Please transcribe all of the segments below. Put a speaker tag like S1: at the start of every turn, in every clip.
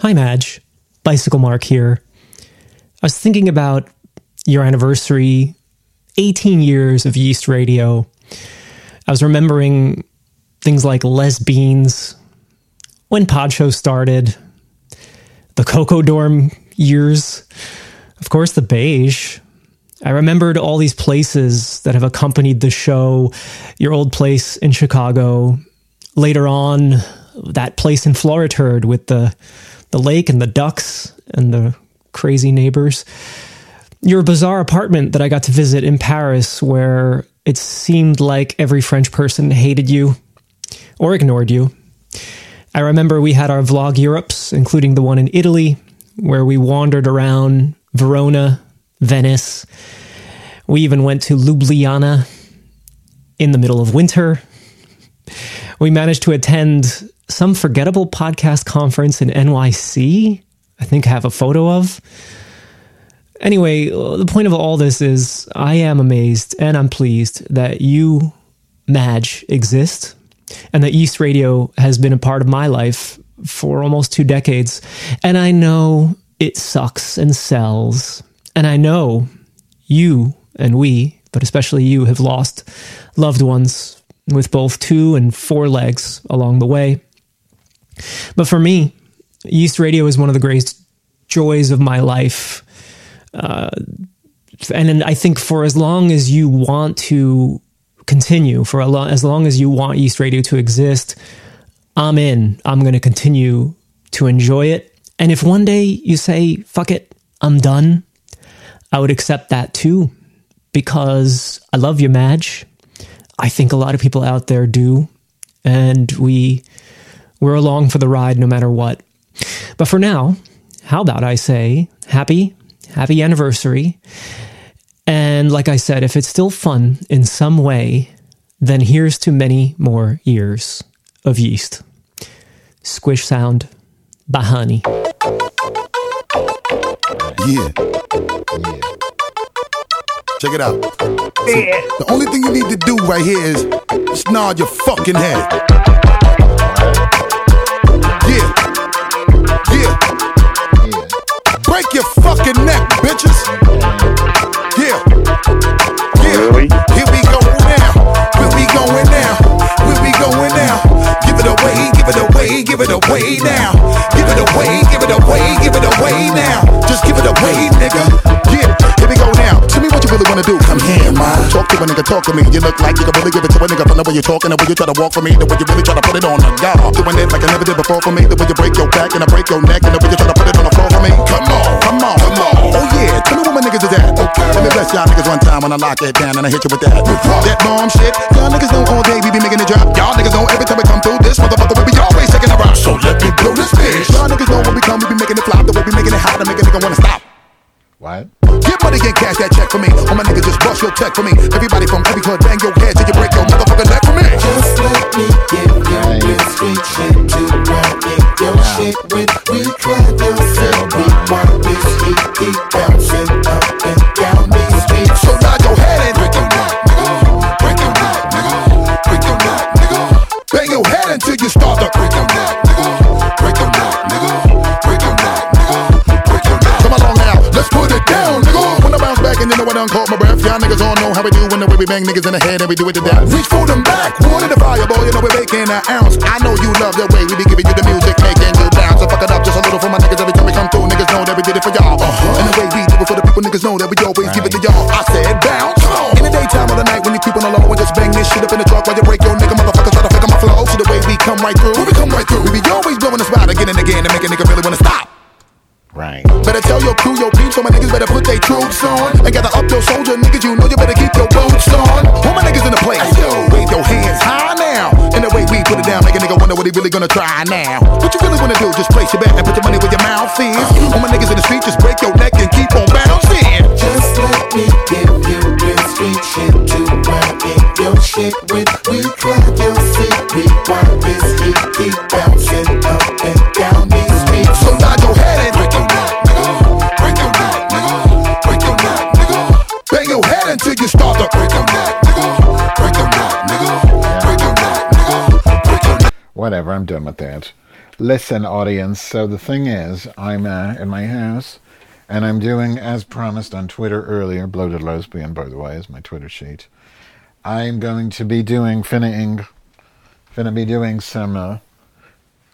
S1: Hi, Madge. Bicycle Mark here. I was thinking about your anniversary, 18 years of Yeast Radio. I was remembering things like Les Beans, when Podshow started, the Coco Dorm years, of course, the Beige. I remembered all these places that have accompanied the show, your old place in Chicago, later on, that place in Floriturd with the the lake and the ducks and the crazy neighbors. Your bizarre apartment that I got to visit in Paris, where it seemed like every French person hated you or ignored you. I remember we had our vlog Europes, including the one in Italy, where we wandered around Verona, Venice. We even went to Ljubljana in the middle of winter. We managed to attend some forgettable podcast conference in NYC. I think I have a photo of. Anyway, the point of all this is I am amazed and I'm pleased that you, Madge, exist and that Yeast Radio has been a part of my life for almost two decades. And I know it sucks and sells. And I know you and we, but especially you, have lost loved ones with both two and four legs along the way. But for me, Yeast Radio is one of the greatest joys of my life. Uh, and I think for as long as you want to continue, for lo- as long as you want Yeast Radio to exist, I'm in. I'm going to continue to enjoy it. And if one day you say, fuck it, I'm done, I would accept that too, because I love you, Madge. I think a lot of people out there do. And we we're along for the ride no matter what. But for now, how about I say happy, happy anniversary. And like I said, if it's still fun in some way, then here's to many more years of yeast. Squish sound by Honey.
S2: Yeah. yeah. Check it out. See, the only thing you need to do right here is just nod your fucking head. Break your fucking neck, bitches. Yeah. Yeah. Really? Here we go now. Where we going now? Where we going now? Give it away, give it away, give it away now. Give it away, give it away, give it away now. Just give it away, nigga. Yeah. We go now. Tell me what you really wanna do. Come here, man. Talk to a nigga, talk to me. You look like you can really give it to a nigga from the way you're talking, the way you try to walk for me, the way you really try to put it on the guard. Doing it like I never did before for me, the way you break your back and I break your neck, and the way you try to put it on the floor for me. Come on, come on, come on. Oh yeah, tell me where my niggas is at. Okay. Let me bless y'all niggas one time when I lock it down and I hit you with that. That bomb shit. Y'all niggas know all day we be making it drop. Y'all niggas know every time we come through this motherfucker check for me. Everybody from every hood, bang
S3: we
S2: do when the way we bang niggas in the head and we do it to death. Reach for them back, one in the fireball, you know we're making an ounce. I know you love the way we be giving you the music, making you bounce. So fuck it up just a little for my niggas every time we come through. Niggas know that we did it for y'all. Uh-huh. And the way we do it for the people, niggas know that we always give it to y'all. I said bounce. In the daytime or the night when you creep on the low and just bang this shit up in the truck while you break your nigga motherfuckers try to figure my flow. See the way we come right through. When we come right through, we be always blowing the spot again and again and make a nigga really wanna.
S4: Right.
S2: Better your peeps, so my niggas better put their troops on. And gather up your soldier niggas, you know you better keep your boots on. All my niggas in the place, yo, wave your hands high now. And the way we put it down, make a nigga wonder what he really gonna try now. What you really wanna do? Just place your bet and put your money where your mouth is. All my niggas in the street, just break your neck and keep on bouncing.
S3: Just let me give you real sweet shit to in your shit with. We drive your seat. We want this heat keep bouncing up and down
S4: Whatever, I'm done with that. Listen, audience. So the thing is, I'm uh, in my house, and I'm doing as promised on Twitter earlier. Bloated lesbian, by the way, is my Twitter sheet. I'm going to be doing finning, finna be doing some uh,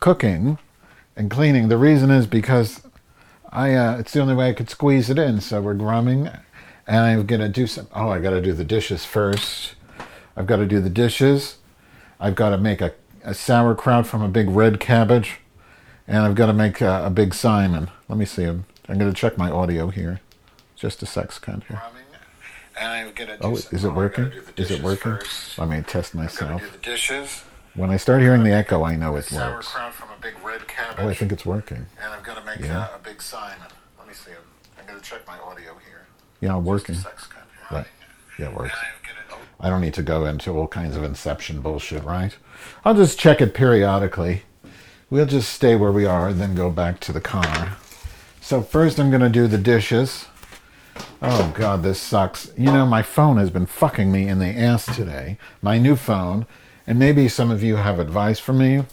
S4: cooking and cleaning. The reason is because I uh, it's the only way I could squeeze it in. So we're grumming, and I'm gonna do some. Oh, I got to do the dishes first. I've got to do the dishes. I've got to make a, a sauerkraut from a big red cabbage, and I've got to make a, a big Simon. Let me see. I'm, I'm going to check my audio here. Just a sec, second here. Oh, is it working? Is it working? Let me test myself. When I start hearing the echo, I know it works.
S2: from a big red cabbage.
S4: Oh, I think it's working.
S2: And I'm gonna make
S4: Yeah.
S2: a, a big Simon. Let me see. I'm gonna check my audio here.
S4: Yeah, working.
S2: Sex kind
S4: Right. Yeah, it works. I don't need to go into all kinds of inception bullshit, right? I'll just check it periodically. We'll just stay where we are and then go back to the car. So first I'm going to do the dishes. Oh god, this sucks. You know, my phone has been fucking me in the ass today. My new phone. And maybe some of you have advice for me.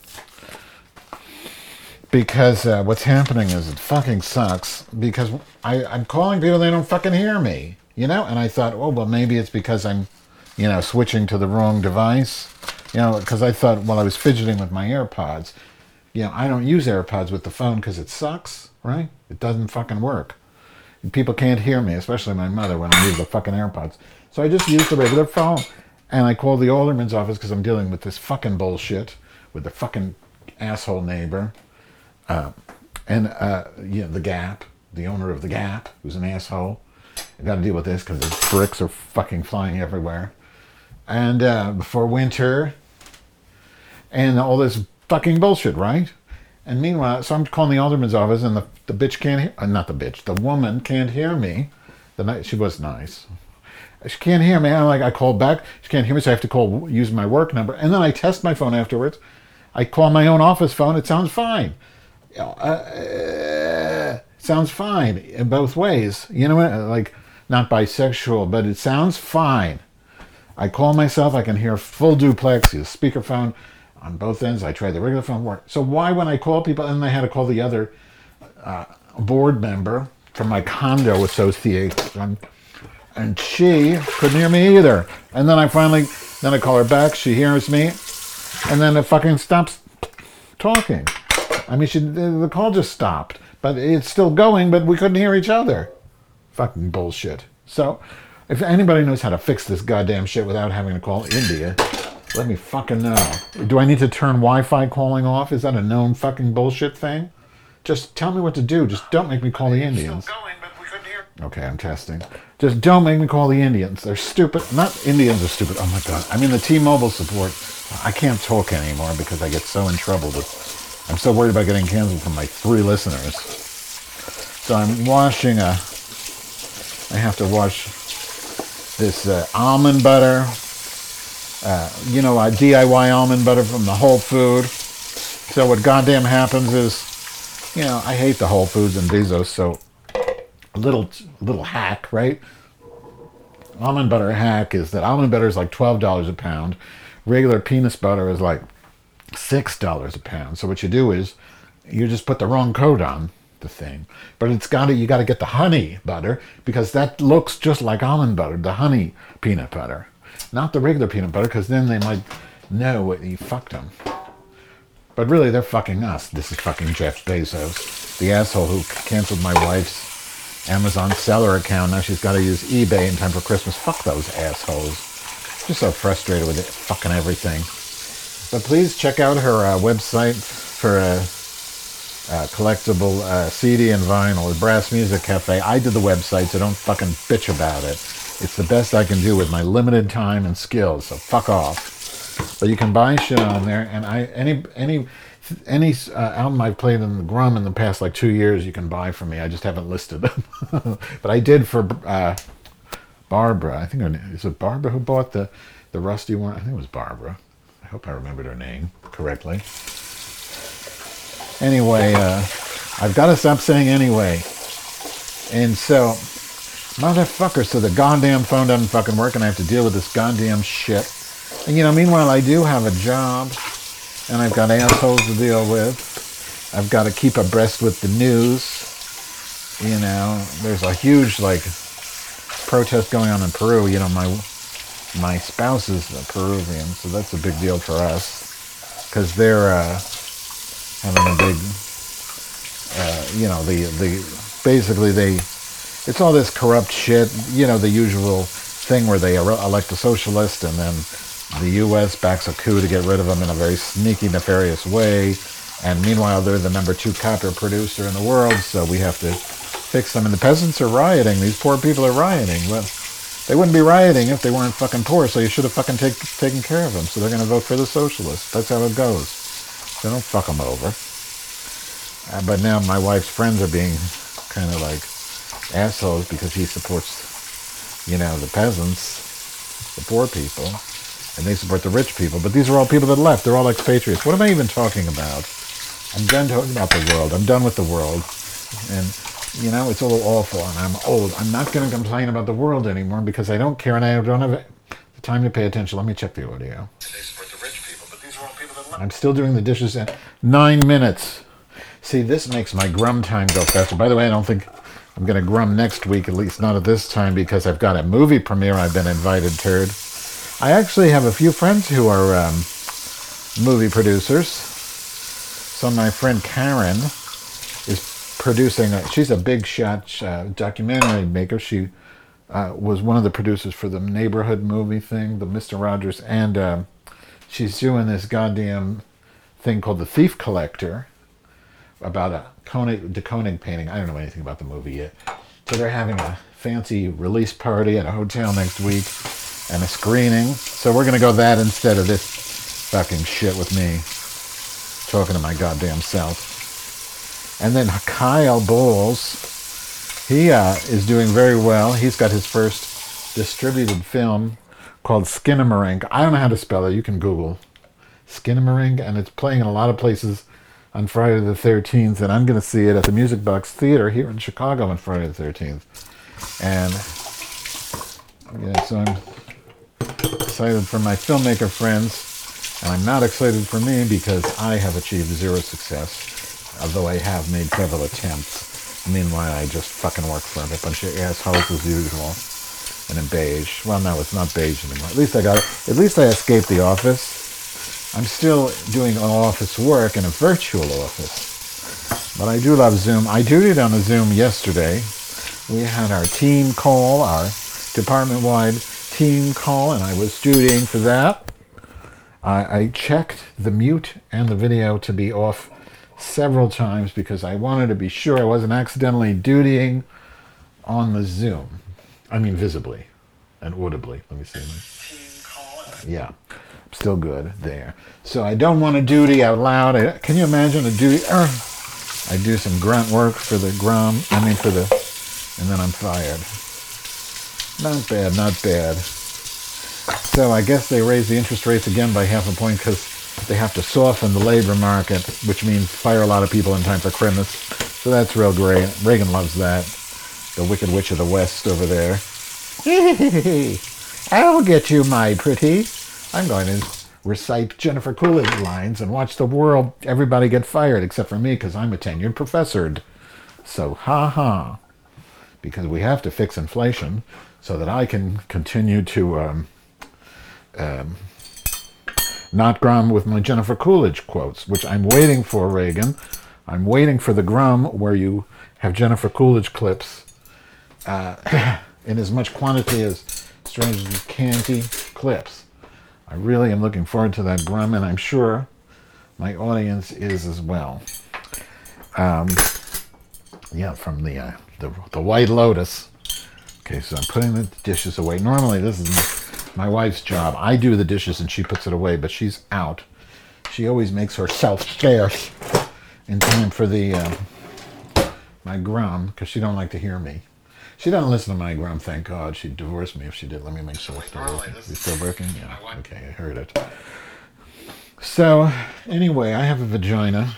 S4: Because uh, what's happening is it fucking sucks. Because I, I'm calling people, they don't fucking hear me. You know? And I thought, oh, well, maybe it's because I'm, you know, switching to the wrong device. You know, because I thought while I was fidgeting with my AirPods, you know, I don't use AirPods with the phone because it sucks, right? It doesn't fucking work. People can't hear me, especially my mother, when I use the fucking AirPods. So I just use the regular phone. And I call the alderman's office because I'm dealing with this fucking bullshit with the fucking asshole neighbor. Uh, and, uh, you know, the Gap, the owner of the Gap, who's an asshole. I got to deal with this because the bricks are fucking flying everywhere. And uh, before winter, and all this fucking bullshit, right? And meanwhile, so I'm calling the alderman's office, and the, the bitch can't hear, uh, not the bitch, the woman can't hear me. The night she was nice. She can't hear me. I'm like, I called back. She can't hear me, so I have to call, use my work number. And then I test my phone afterwards. I call my own office phone. It sounds fine. Know, uh, sounds fine in both ways. You know what? Like, not bisexual, but it sounds fine. I call myself, I can hear full duplex, use speakerphone on both ends. I try the regular phone work. So why when I call people, and I had to call the other uh, board member from my condo association, and she couldn't hear me either. And then I finally, then I call her back, she hears me, and then it fucking stops talking. I mean, she, the call just stopped, but it's still going, but we couldn't hear each other. Fucking bullshit. So, if anybody knows how to fix this goddamn shit without having to call India, let me fucking know. Do I need to turn Wi-Fi calling off? Is that a known fucking bullshit thing? Just tell me what to do. Just don't make me call the Indians.
S2: Going, but we couldn't hear.
S4: Okay, I'm testing. Just don't make me call the Indians. They're stupid. Not Indians are stupid. Oh my god. I mean the T-Mobile support. I can't talk anymore because I get so in trouble. With, I'm so worried about getting canceled from my three listeners. So I'm washing a. I have to wash this uh, almond butter. Uh, you know, uh, DIY almond butter from the Whole Food. So what goddamn happens is, you know, I hate the Whole Foods and Bezos. So a little little hack, right? Almond butter hack is that almond butter is like twelve dollars a pound. Regular peanut butter is like six dollars a pound. So what you do is you just put the wrong coat on the thing, but it's got to you got to get the honey butter because that looks just like almond butter, the honey peanut butter, not the regular peanut butter, because then they might know what you fucked them. But really, they're fucking us. This is fucking Jeff Bezos, the asshole who canceled my wife's Amazon seller account. Now she's got to use eBay in time for Christmas. Fuck those assholes. Just so frustrated with it, fucking everything. But please check out her uh, website for a, uh collectible uh, CD and vinyl, the Brass Music Cafe. I did the website, so don't fucking bitch about it. It's the best I can do with my limited time and skills, so fuck off. But you can buy shit on there, and I any any any uh, album I've played in the Grum in the past like two years, you can buy from me. I just haven't listed them, but I did for uh, Barbara. I think her name is it Barbara who bought the the rusty one. I think it was Barbara. I hope I remembered her name correctly. Anyway, uh, I've got to stop saying anyway. And so, motherfucker, so the goddamn phone doesn't fucking work, and I have to deal with this goddamn shit. And you know, meanwhile, I do have a job, and I've got assholes to deal with. I've got to keep abreast with the news. You know, there's a huge like protest going on in Peru. You know, my my spouse is a Peruvian, so that's a big deal for us because they're uh, having a big, uh, you know, the the basically they, it's all this corrupt shit. You know, the usual thing where they elect a socialist and then the U.S. backs a coup to get rid of them in a very sneaky, nefarious way. And meanwhile, they're the number two copper producer in the world, so we have to fix them. And the peasants are rioting. These poor people are rioting. Well, they wouldn't be rioting if they weren't fucking poor, so you should have fucking take, taken care of them. So they're going to vote for the socialists. That's how it goes. So don't fuck them over. Uh, but now my wife's friends are being kind of like assholes because he supports, you know, the peasants, the poor people, and they support the rich people. But these are all people that left. They're all expatriates. What am I even talking about? I'm done talking about the world. I'm done with the world. And, you know, it's all awful and I'm old. I'm not going to complain about the world anymore because I don't care and I don't have the time to pay attention. Let me check the audio. I'm still doing the dishes in nine minutes. See, this makes my grum time go faster. By the way, I don't think I'm going to grum next week, at least not at this time, because I've got a movie premiere I've been invited to. I actually have a few friends who are um, movie producers. So my friend Karen is producing. A, she's a big shot uh, documentary maker. She uh, was one of the producers for the neighborhood movie thing, the Mister Rogers, and um she's doing this goddamn thing called The Thief Collector about a Kooning, de Kooning painting. I don't know anything about the movie yet. So they're having a fancy release party at a hotel next week and a screening. So we're going to go that instead of this fucking shit with me talking to my goddamn self. And then Kyle Bowles, he uh, is doing very well. He's got his first distributed film called Skinamarink. I don't know how to spell it. You can Google Skinamarink, and it's playing in a lot of places on Friday the 13th, and I'm going to see it at the Music Box Theater here in Chicago on Friday the 13th. And yeah, so I'm excited for my filmmaker friends, and I'm not excited for me because I have achieved zero success, although I have made several attempts. Meanwhile, I just fucking work for a bunch of assholes as usual. And in beige. Well, no, it's not beige anymore. At least I got. At least I escaped the office. I'm still doing office work in a virtual office. But I do love Zoom. I did on a Zoom yesterday. We had our team call, our department-wide team call, and I was dutying for that. I, I checked the mute and the video to be off several times because I wanted to be sure I wasn't accidentally dutying on the Zoom. I mean, visibly and audibly. Let me see. Yeah, I'm still good there. So I don't want to duty out loud. I, can you imagine a duty? Uh, I do some grunt work for the grum. I mean, for the, and then I'm fired. Not bad, not bad. So I guess they raised the interest rates again by half a point because they have to soften the labor market, which means fire a lot of people in time for Christmas. So that's real great. Reagan loves that. The Wicked Witch of the West over there. I'll get you, my pretty. I'm going to recite Jennifer Coolidge lines and watch the world, everybody get fired except for me because I'm a tenured professor. So, ha ha. Because we have to fix inflation so that I can continue to um, um, not grum with my Jennifer Coolidge quotes, which I'm waiting for, Reagan. I'm waiting for the grum where you have Jennifer Coolidge clips uh, in as much quantity as Strangers Candy clips. I really am looking forward to that grum, and I'm sure my audience is as well. Um, yeah, from the, uh, the the White Lotus. Okay, so I'm putting the dishes away. Normally, this is my wife's job. I do the dishes and she puts it away, but she's out. She always makes herself scarce in time for the uh, my grum because she don't like to hear me. She doesn't listen to my grum, thank God. She'd divorce me if she did. Let me make sure it's still working. Still working? Yeah. Okay, I heard it. So, anyway, I have a vagina,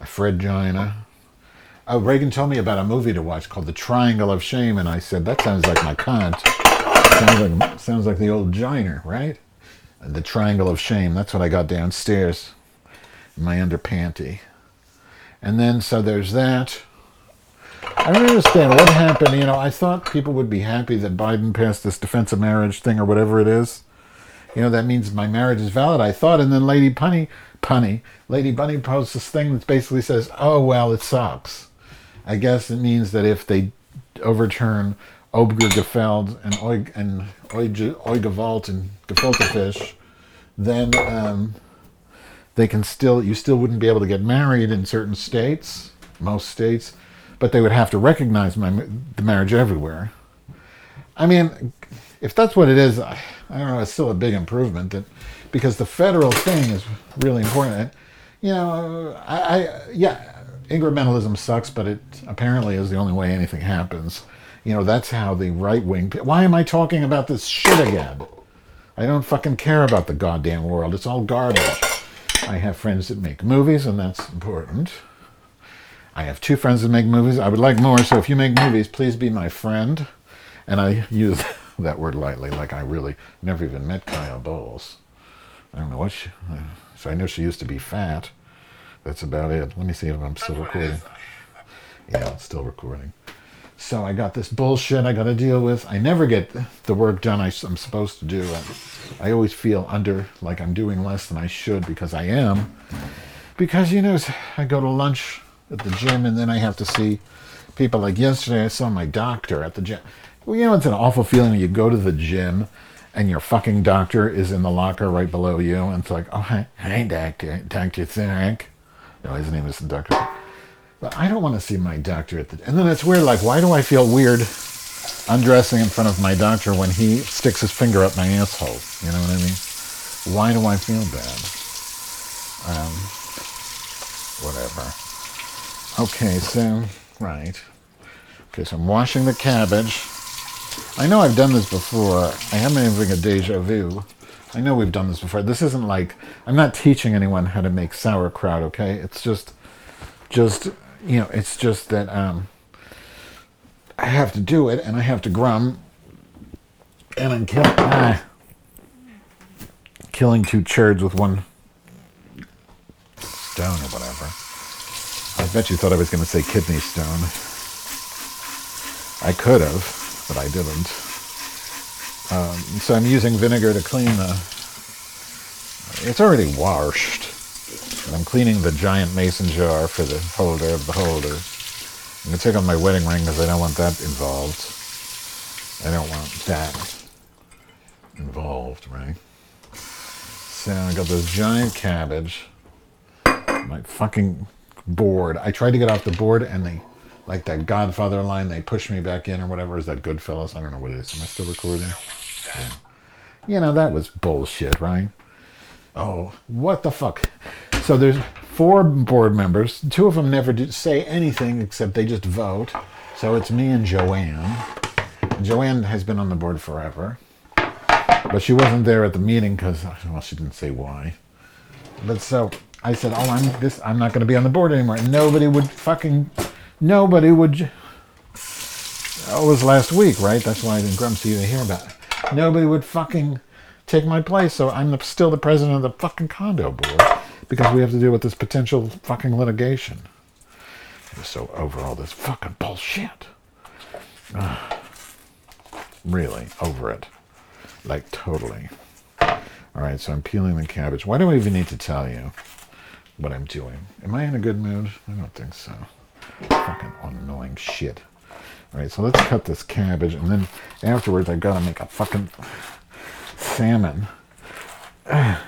S4: a Fredgina. Oh, Reagan told me about a movie to watch called The Triangle of Shame, and I said, that sounds like my cunt. Sounds like, sounds like the old giner, right? The Triangle of Shame. That's what I got downstairs in my underpanty. And then, so there's that. I don't understand what happened. You know, I thought people would be happy that Biden passed this defense of marriage thing or whatever it is. You know, that means my marriage is valid, I thought. And then Lady Punny, Punny, Lady Bunny posts this thing that basically says, oh, well, it sucks. I guess it means that if they overturn Obergefell and Oig and Oig, Oigewalt and Gefilte fish, then um, they can still you still wouldn't be able to get married in certain states, most states, but they would have to recognize my the marriage everywhere. I mean, if that's what it is, I, I don't know. It's still a big improvement that because the federal thing is really important. You know, I, I yeah, incrementalism sucks, but it apparently is the only way anything happens. You know, that's how the right wing. Why am I talking about this shit again? I don't fucking care about the goddamn world. It's all garbage. I have friends that make movies, and that's important. I have two friends that make movies. I would like more, so if you make movies, please be my friend. And I use that word lightly, like I really never even met Kaya Bowles. I don't know what she. Uh, so I know she used to be fat. That's about it. Let me see if I'm still recording. Yeah, it's still recording. So I got this bullshit I got to deal with. I never get the work done I, am supposed to do. I, I always feel under like I'm doing less than I should because I am. Because you know, I go to lunch at the gym and then I have to see people. Like yesterday, I saw my doctor at the gym. Well, you know, it's an awful feeling you go to the gym and your fucking doctor is in the locker right below you, and it's like, oh, hi, doctor, Doctor Therick. No, his name is the doctor. But I don't want to see my doctor at the. And then it's weird. Like, why do I feel weird undressing in front of my doctor when he sticks his finger up my asshole? You know what I mean? Why do I feel bad? Um, whatever. Okay, so right. Okay, so I'm washing the cabbage. I know I've done this before. I am having a deja vu. I know we've done this before. This isn't like I'm not teaching anyone how to make sauerkraut. Okay, it's just, just you know, it's just that um, I have to do it, and I have to grum, and I'm killing, ah, killing two churds with one stone or whatever. I bet you thought I was going to say kidney stone. I could have, but I didn't. Um, so I'm using vinegar to clean the. It's already washed. And I'm cleaning the giant mason jar for the holder of the holder. I'm going to take off my wedding ring because I don't want that involved. I don't want that involved, right? So I got this giant cabbage. My fucking board. I tried to get off the board and they, like that Godfather line, they pushed me back in or whatever. Is that Goodfellas? I don't know what it is. Am I still recording? Yeah. You know, that was bullshit, right? Oh, what the fuck? So there's four board members. Two of them never do say anything except they just vote. So it's me and Joanne. Joanne has been on the board forever, but she wasn't there at the meeting because well, she didn't say why. But so I said, "Oh, I'm this. I'm not going to be on the board anymore." And nobody would fucking. Nobody would. It was last week, right? That's why I didn't grump see you to hear about it. Nobody would fucking take my place, so I'm the, still the president of the fucking condo board because we have to deal with this potential fucking litigation. So over all this fucking bullshit. Really, over it. Like, totally. All right, so I'm peeling the cabbage. Why do I even need to tell you what I'm doing? Am I in a good mood? I don't think so. Fucking annoying shit. All right, so let's cut this cabbage, and then afterwards I gotta make a fucking salmon. Ah,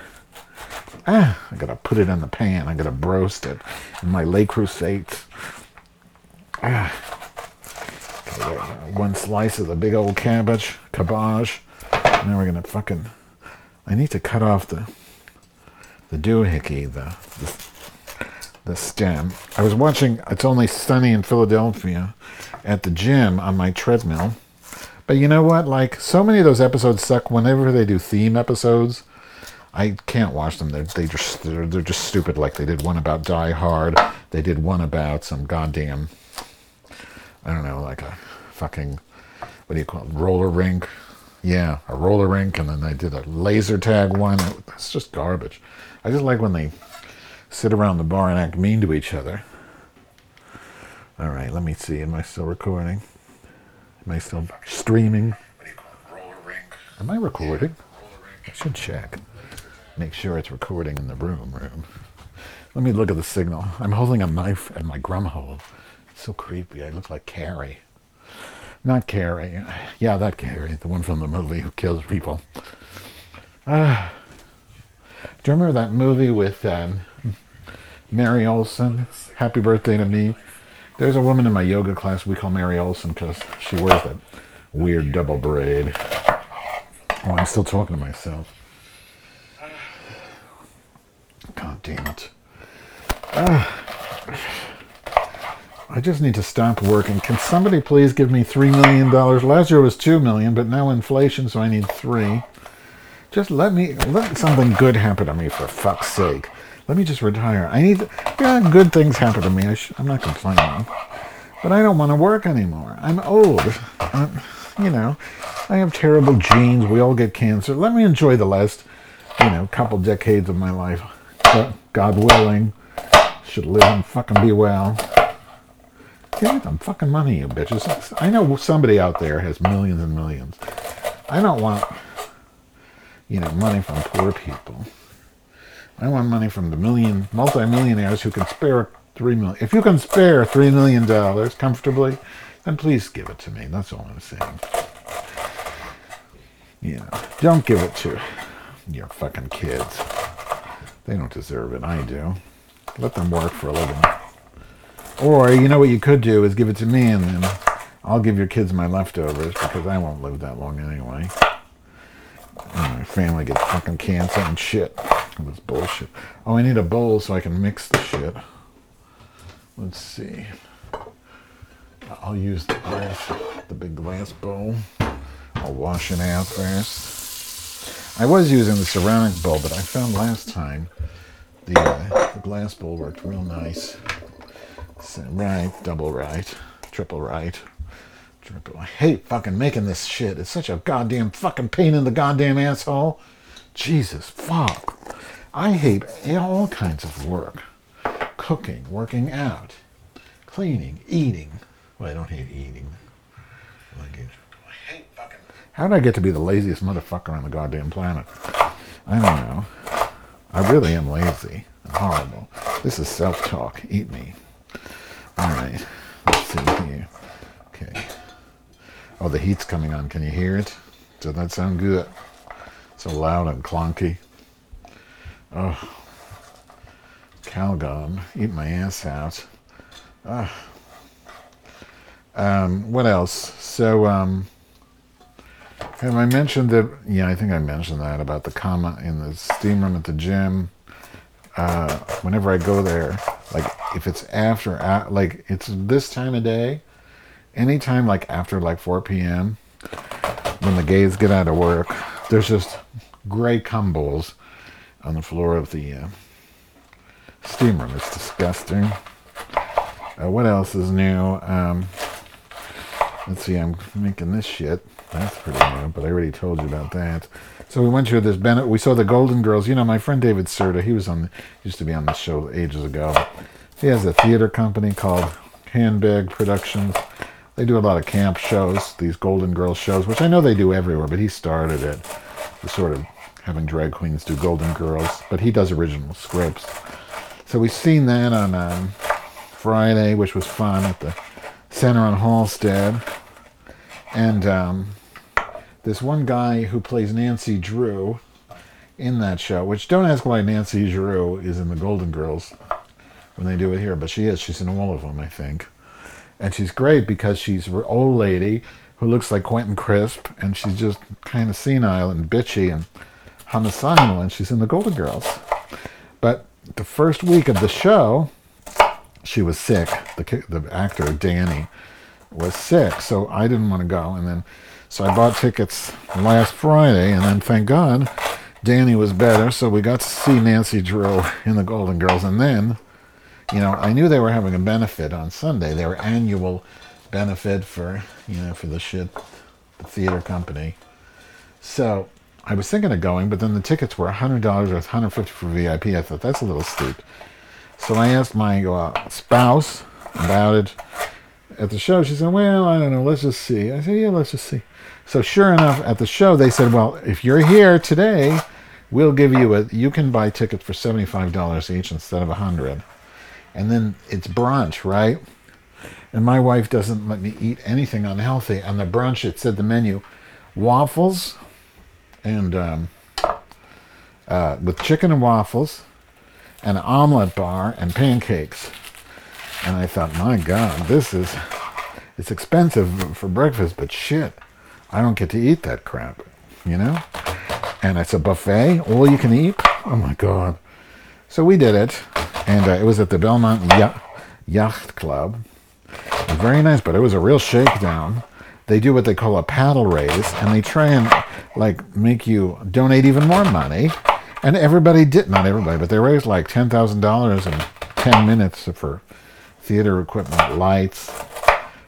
S4: ah, I gotta put it in the pan. I gotta broast it in my Le Creuset. Ah. One slice of the big old cabbage, cabbage. Now we're gonna fucking. I need to cut off the the doohickey, the, the the stem. I was watching It's Only Sunny in Philadelphia at the gym on my treadmill. But you know what? Like, so many of those episodes suck whenever they do theme episodes. I can't watch them. They're, they just, they're, they're just stupid. Like, they did one about Die Hard. They did one about some goddamn, I don't know, like a fucking, what do you call it, roller rink. Yeah, a roller rink. And then they did a laser tag one. That's just garbage. I just like when they sit around the bar and act mean to each other. All right, let me see. Am I still recording? Am I still streaming? Am I recording? I should check. Make sure it's recording in the room. Room. Let me look at the signal. I'm holding a knife at my grumhole. It's so creepy. I look like Carrie. Not Carrie. Yeah, that Carrie, the one from the movie who kills people. Ah. do you remember that movie with um, Mary Olson? Happy birthday to me. There's a woman in my yoga class we call Mary Olson because she wears that weird double braid. Oh, I'm still talking to myself. God damn it. Ah. I just need to stop working. Can somebody please give me $3 million? Last year was 2 million, but now inflation, so I need 3 Just let me, let something good happen to me for fuck's sake. Let me just retire. I need, yeah, good things happen to me. I I'm not complaining. But I don't want to work anymore. I'm old. I'm, you know, I have terrible genes. We all get cancer. Let me enjoy the last, you know, couple decades of my life. God willing, should live and fucking be well. Give me fucking money, you bitches. I know somebody out there has millions and millions. I don't want, you know, money from poor people. I want money from the million multimillionaires who can spare three million. If you can spare three million dollars comfortably, then please give it to me. That's all I'm saying. You know, don't give it to your fucking kids. They don't deserve it. I do. Let them work for a living. Or you know what you could do is give it to me, and then I'll give your kids my leftovers because I won't live that long anyway. And my family gets fucking cancer and shit. This bullshit. Oh, I need a bowl so I can mix the shit. Let's see. I'll use the glass, the big glass bowl. I'll wash it out first. I was using the ceramic bowl, but I found last time the, uh, the glass bowl worked real nice. Right, double right, triple right. Triple. I hate fucking making this shit. It's such a goddamn fucking pain in the goddamn asshole. Jesus, fuck. I hate all kinds of work. Cooking, working out, cleaning, eating. Well, I don't hate eating. I hate fucking. How did I get to be the laziest motherfucker on the goddamn planet? I don't know. I really am lazy horrible. This is self-talk. Eat me. All right. Let's see here. Okay. Oh, the heat's coming on. Can you hear it? Does that sound good? So loud and clunky. Oh, Calgon, eat my ass out. Ah. Um, what else? So, um, have I mentioned that? Yeah, I think I mentioned that about the comma in the steam room at the gym. Uh, whenever I go there, like if it's after, like it's this time of day, anytime like after like 4 p.m., when the gays get out of work, there's just gray cum bowls on the floor of the uh, steam room. It's disgusting. Uh, what else is new? Um, let's see, I'm making this shit. That's pretty new, but I already told you about that. So we went to this Bennett. We saw the Golden Girls. You know, my friend David Cerda. He was on, used to be on the show ages ago. He has a theater company called Handbag Productions. They do a lot of camp shows, these Golden Girls shows, which I know they do everywhere, but he started it. The sort of having drag queens do Golden Girls, but he does original scripts. So we've seen that on um, Friday, which was fun at the center on Halsted. And um, this one guy who plays Nancy Drew in that show, which don't ask why Nancy Drew is in the Golden Girls when they do it here, but she is. She's in all of them, I think. And she's great because she's an old lady who looks like Quentin Crisp, and she's just kind of senile and bitchy and homicidal, and she's in the Golden Girls. But the first week of the show, she was sick. The the actor Danny was sick, so I didn't want to go. And then, so I bought tickets last Friday, and then thank God, Danny was better, so we got to see Nancy Drew in the Golden Girls. And then, you know, I knew they were having a benefit on Sunday. Their annual benefit for you know for the shit, the theater company. So I was thinking of going, but then the tickets were $100 or 150 for VIP. I thought that's a little steep. So I asked my uh, spouse, about it at the show. She said, "Well, I don't know. Let's just see." I said, "Yeah, let's just see." So sure enough, at the show, they said, "Well, if you're here today, we'll give you a. You can buy tickets for seventy five dollars each instead of a hundred, and then it's brunch, right?" And my wife doesn't let me eat anything unhealthy. On the brunch, it said the menu, waffles, and um, uh, with chicken and waffles, an omelet bar, and pancakes. And I thought, my God, this is it's expensive for breakfast, but shit, I don't get to eat that crap, you know? And it's a buffet, all you can eat. Oh my God. So we did it, and uh, it was at the Belmont Yacht, Yacht Club. Very nice, but it was a real shakedown. They do what they call a paddle raise, and they try and like make you donate even more money. And everybody did, not everybody, but they raised like ten thousand dollars in ten minutes for theater equipment, lights,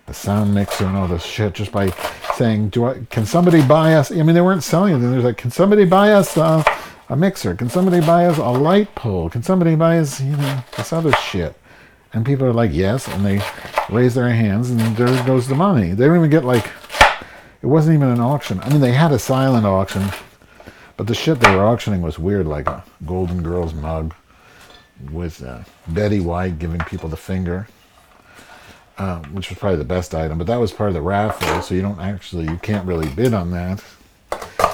S4: the sound mixer, and all this shit, just by saying, "Do I? Can somebody buy us?" I mean, they weren't selling it. They're like, "Can somebody buy us a mixer? Can somebody buy us a light pole? Can somebody buy us, you know, this other shit?" And people are like, "Yes," and they raise their hands, and there goes the money. They don't even get like, it wasn't even an auction. I mean, they had a silent auction, but the shit they were auctioning was weird, like a Golden Girls mug with uh, Betty White giving people the finger, uh, which was probably the best item. But that was part of the raffle, so you don't actually, you can't really bid on that.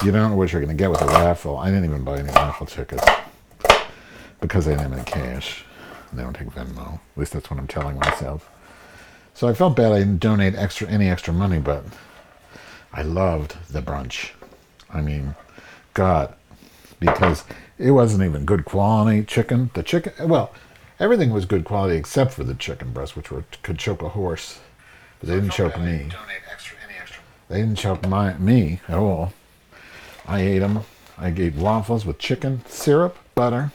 S4: You don't know what you're going to get with a raffle. I didn't even buy any raffle tickets because I didn't have any cash. They don't take Venmo. At least that's what I'm telling myself. So I felt bad I didn't donate extra any extra money, but I loved the brunch. I mean, God, because it wasn't even good quality chicken. The chicken, well, everything was good quality except for the chicken breasts, which were could choke a horse, but they didn't choke me. They didn't choke my me at all. I ate them. I ate waffles with chicken, syrup, butter,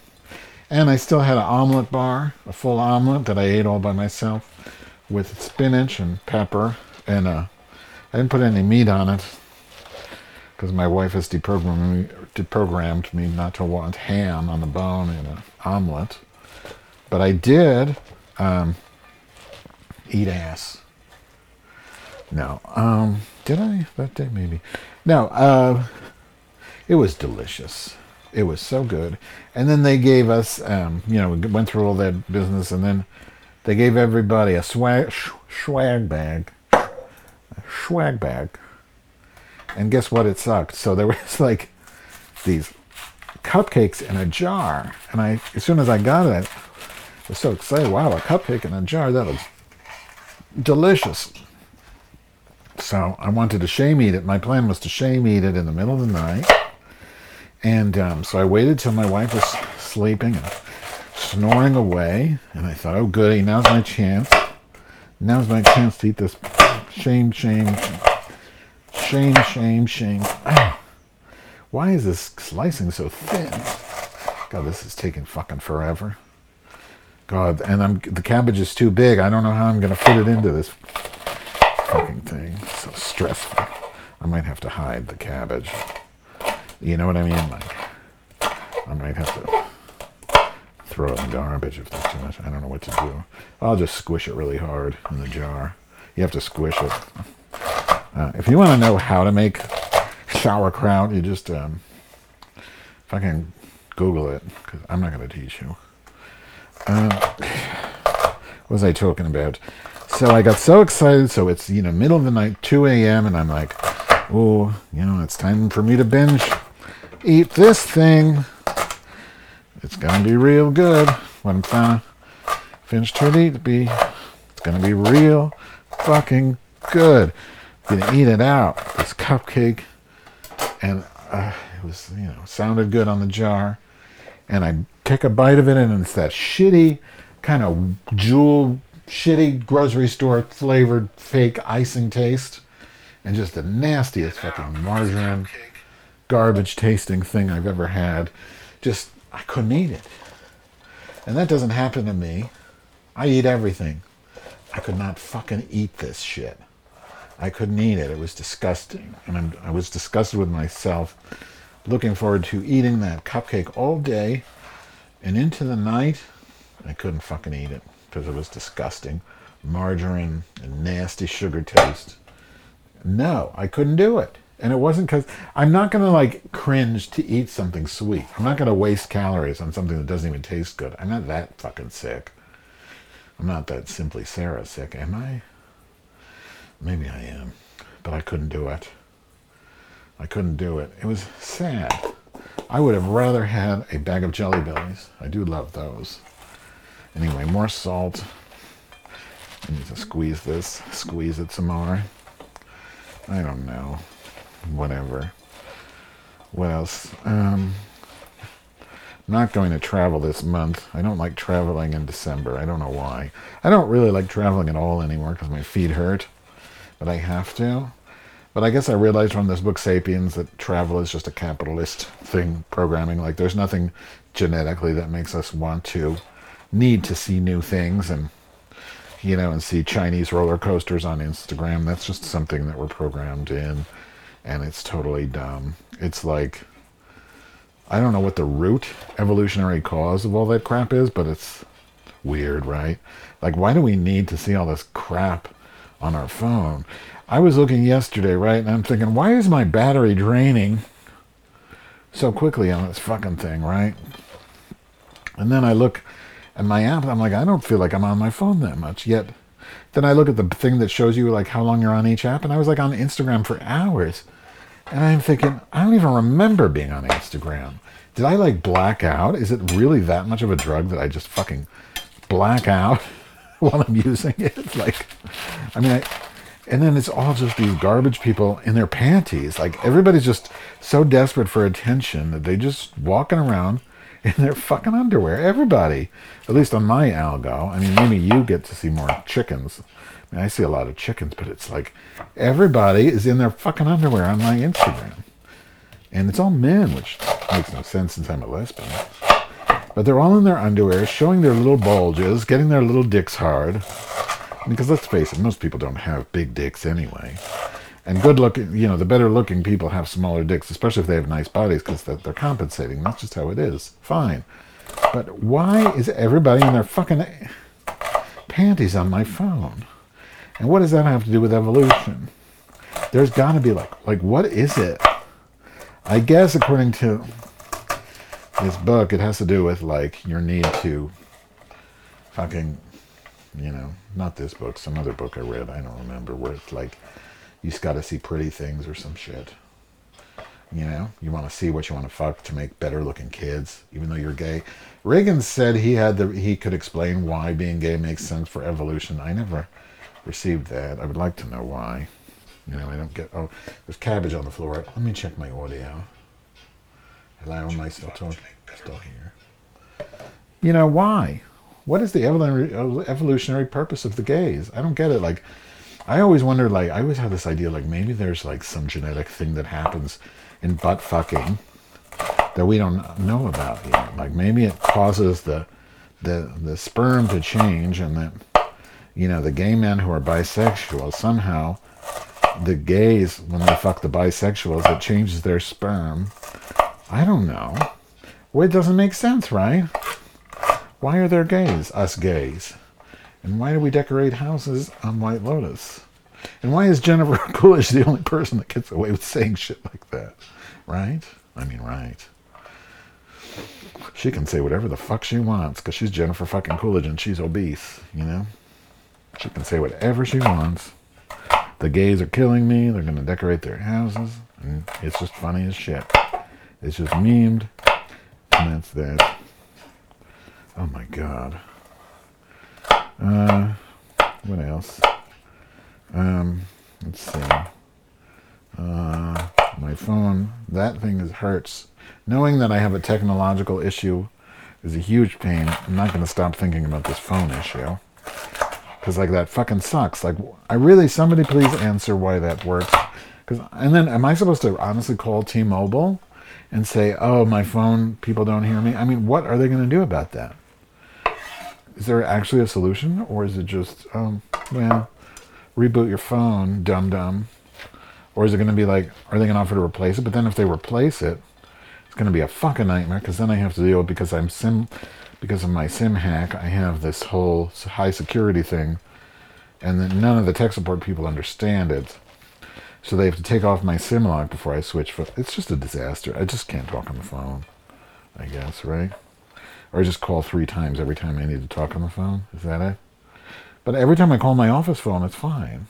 S4: and I still had an omelet bar, a full omelet that I ate all by myself, with spinach and pepper, and uh, I didn't put any meat on it because my wife has deprogrammed me, deprogrammed me not to want ham on the bone in an omelet. But I did um, eat ass. No, um, did I that day? Maybe. No, uh, it was delicious. It was so good. And then they gave us, um, you know, we went through all that business, and then they gave everybody a swag sh- swag bag, a swag bag. And guess what? It sucked. So there was like these cupcakes in a jar, and I, as soon as I got it, I so excited. Wow, a cupcake in a jar. That was delicious. So I wanted to shame eat it. My plan was to shame eat it in the middle of the night. And um, so I waited till my wife was sleeping and snoring away. And I thought, oh, goody, now's my chance. Now's my chance to eat this shame, shame, shame, shame, shame. Why is this slicing so thin? God, this is taking fucking forever. God, and I'm the cabbage is too big. I don't know how I'm gonna fit it into this fucking thing. It's so stressful. I might have to hide the cabbage. You know what I mean? Like, I might have to throw it in the garbage if there's too much. I don't know what to do. I'll just squish it really hard in the jar. You have to squish it. Uh, if you want to know how to make sauerkraut, you just um, fucking Google it because I'm not going to teach you. Um, what was I talking about? So I got so excited. So it's you know middle of the night, 2 a.m., and I'm like, oh, you know, it's time for me to binge eat this thing. It's gonna be real good when I'm fin- finished to. Be it's gonna be real fucking good. Gonna eat it out. This cupcake, and uh, it was you know sounded good on the jar. And I take a bite of it, and it's that shitty kind of jewel, shitty grocery store flavored fake icing taste, and just the nastiest fucking margarine garbage tasting thing I've ever had. Just, I couldn't eat it. And that doesn't happen to me. I eat everything. I could not fucking eat this shit. I couldn't eat it. It was disgusting. And I'm, I was disgusted with myself. Looking forward to eating that cupcake all day and into the night. I couldn't fucking eat it because it was disgusting. margarine and nasty sugar taste. No, I couldn't do it. And it wasn't because I'm not going to like cringe to eat something sweet. I'm not going to waste calories on something that doesn't even taste good. I'm not that fucking sick. I'm not that simply Sarah sick, am I? Maybe I am. But I couldn't do it. I couldn't do it. It was sad. I would have rather had a bag of Jelly Bellies. I do love those. Anyway, more salt. I need to squeeze this, squeeze it some more. I don't know. Whatever. What else? Um, not going to travel this month. I don't like traveling in December. I don't know why. I don't really like traveling at all anymore because my feet hurt, but I have to. But I guess I realized from this book, Sapiens, that travel is just a capitalist thing, programming. Like, there's nothing genetically that makes us want to need to see new things and, you know, and see Chinese roller coasters on Instagram. That's just something that we're programmed in, and it's totally dumb. It's like, I don't know what the root evolutionary cause of all that crap is, but it's weird, right? Like, why do we need to see all this crap on our phone? I was looking yesterday, right, and I'm thinking, why is my battery draining so quickly on this fucking thing, right? And then I look at my app, I'm like, I don't feel like I'm on my phone that much yet. Then I look at the thing that shows you like how long you're on each app, and I was like on Instagram for hours. And I'm thinking, I don't even remember being on Instagram. Did I like black out? Is it really that much of a drug that I just fucking black out while I'm using it? Like, I mean, I, and then it's all just these garbage people in their panties. Like everybody's just so desperate for attention that they just walking around in their fucking underwear. Everybody, at least on my algo. I mean, maybe you get to see more chickens. I mean, I see a lot of chickens, but it's like everybody is in their fucking underwear on my Instagram, and it's all men, which makes no sense since I'm a lesbian. But they're all in their underwear, showing their little bulges, getting their little dicks hard. Because let's face it, most people don't have big dicks anyway. And good looking, you know, the better looking people have smaller dicks, especially if they have nice bodies, because they're compensating. That's just how it is. Fine. But why is everybody in their fucking panties on my phone? And what does that have to do with evolution? There's got to be like, like, what is it? I guess according to this book, it has to do with like your need to fucking you know, not this book, some other book I read, I don't remember, where it's like you just got to see pretty things or some shit. You know, you want to see what you want to fuck to make better looking kids, even though you're gay. Reagan said he had the he could explain why being gay makes sense for evolution. I never received that. I would like to know why. You know, I don't get. Oh, there's cabbage on the floor. Let me check my audio. Hello, am I still talking? Still here. You know why? What is the evolutionary purpose of the gays? I don't get it. Like, I always wonder, like, I always have this idea, like, maybe there's, like, some genetic thing that happens in butt fucking that we don't know about yet. Like, maybe it causes the, the, the sperm to change and that, you know, the gay men who are bisexual, somehow the gays, when they fuck the bisexuals, it changes their sperm. I don't know. Well, it doesn't make sense, right? Why are there gays, us gays? And why do we decorate houses on White Lotus? And why is Jennifer Coolidge the only person that gets away with saying shit like that? Right? I mean, right. She can say whatever the fuck she wants because she's Jennifer fucking Coolidge and she's obese, you know? She can say whatever she wants. The gays are killing me. They're going to decorate their houses. And it's just funny as shit. It's just memed. And that's that. Oh my god. Uh, what else? Um, let's see. Uh, my phone. That thing is hurts. Knowing that I have a technological issue is a huge pain. I'm not going to stop thinking about this phone issue. Because, like, that fucking sucks. Like, I really, somebody please answer why that works. Cause, and then, am I supposed to honestly call T Mobile and say, oh, my phone, people don't hear me? I mean, what are they going to do about that? Is there actually a solution, or is it just, um, well, reboot your phone, dum dum? Or is it going to be like, are they going to offer to replace it? But then if they replace it, it's going to be a fucking nightmare because then I have to deal with because I'm sim, because of my sim hack, I have this whole high security thing and then none of the tech support people understand it. So they have to take off my SIM lock before I switch. pho- It's just a disaster. I just can't talk on the phone. I guess, right? Or just call three times every time I need to talk on the phone. Is that it? But every time I call my office phone, it's fine.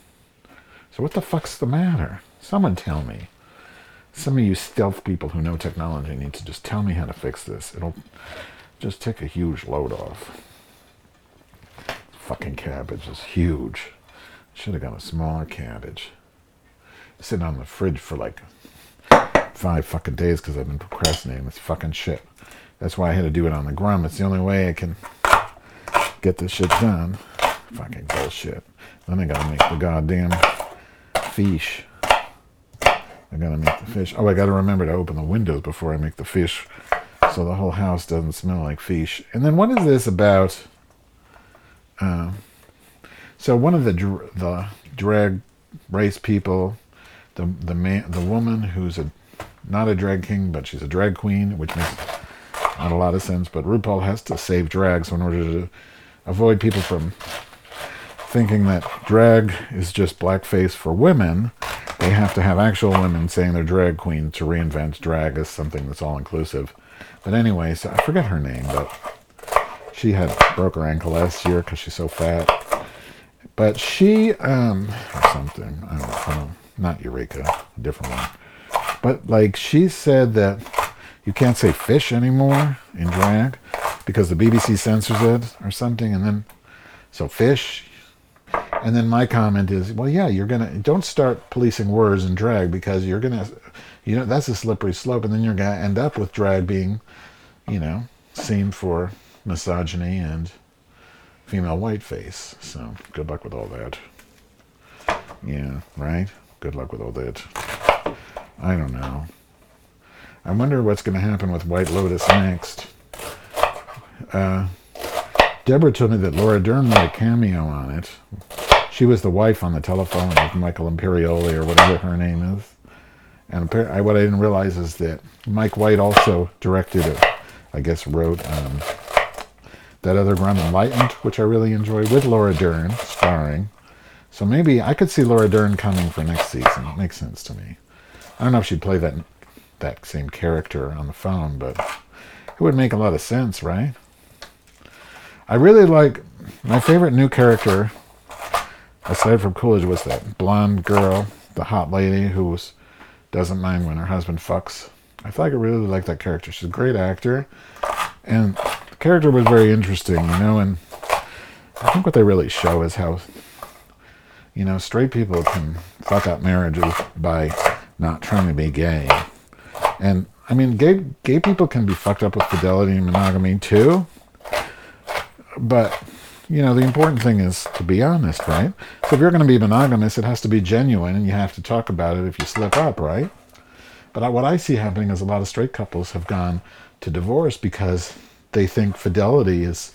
S4: So what the fuck's the matter? Someone tell me. Some of you stealth people who know technology need to just tell me how to fix this. It'll just take a huge load off. Fucking cabbage is huge. Should have got a smaller cabbage. Sitting on the fridge for like five fucking days because I've been procrastinating this fucking shit. That's why I had to do it on the grum. It's the only way I can get this shit done. Fucking bullshit. Then I gotta make the goddamn fish. I gotta make the fish. Oh, I gotta remember to open the windows before I make the fish so the whole house doesn't smell like fish. And then what is this about? Um, so one of the dr- the drag race people, the the man, the woman who's a not a drag king, but she's a drag queen, which makes not a lot of sense. But RuPaul has to save drag, so in order to avoid people from thinking that drag is just blackface for women, they have to have actual women saying they're drag queen to reinvent drag as something that's all inclusive. But anyway, so I forget her name, but she had broke her ankle last year because she's so fat. But she, um, or something, I don't know, I don't know, not Eureka, a different one. But like she said that you can't say fish anymore in drag because the BBC censors it or something, and then so fish. And then my comment is, well, yeah, you're gonna don't start policing words in drag because you're gonna, you know, that's a slippery slope, and then you're gonna end up with drag being, you know, seen for misogyny and female whiteface. So good luck with all that. Yeah, right. Good luck with all that. I don't know. I wonder what's going to happen with White Lotus next. Uh, Deborah told me that Laura Dern made a cameo on it. She was the wife on the telephone with Michael Imperioli or whatever her name is. And I, what I didn't realize is that Mike White also directed it, I guess wrote um, that other Grum Enlightened, which I really enjoy, with Laura Dern starring. So maybe I could see Laura Dern coming for next season. It makes sense to me. I don't know if she'd play that that same character on the phone, but it would make a lot of sense, right? I really like my favorite new character, aside from Coolidge, was that blonde girl, the hot lady who was, doesn't mind when her husband fucks. I thought I really like that character. She's a great actor, and the character was very interesting, you know. And I think what they really show is how, you know, straight people can fuck up marriages by not trying to be gay. And I mean, gay gay people can be fucked up with fidelity and monogamy too. But you know, the important thing is to be honest, right? So if you're going to be monogamous, it has to be genuine, and you have to talk about it if you slip up, right? But what I see happening is a lot of straight couples have gone to divorce because they think fidelity is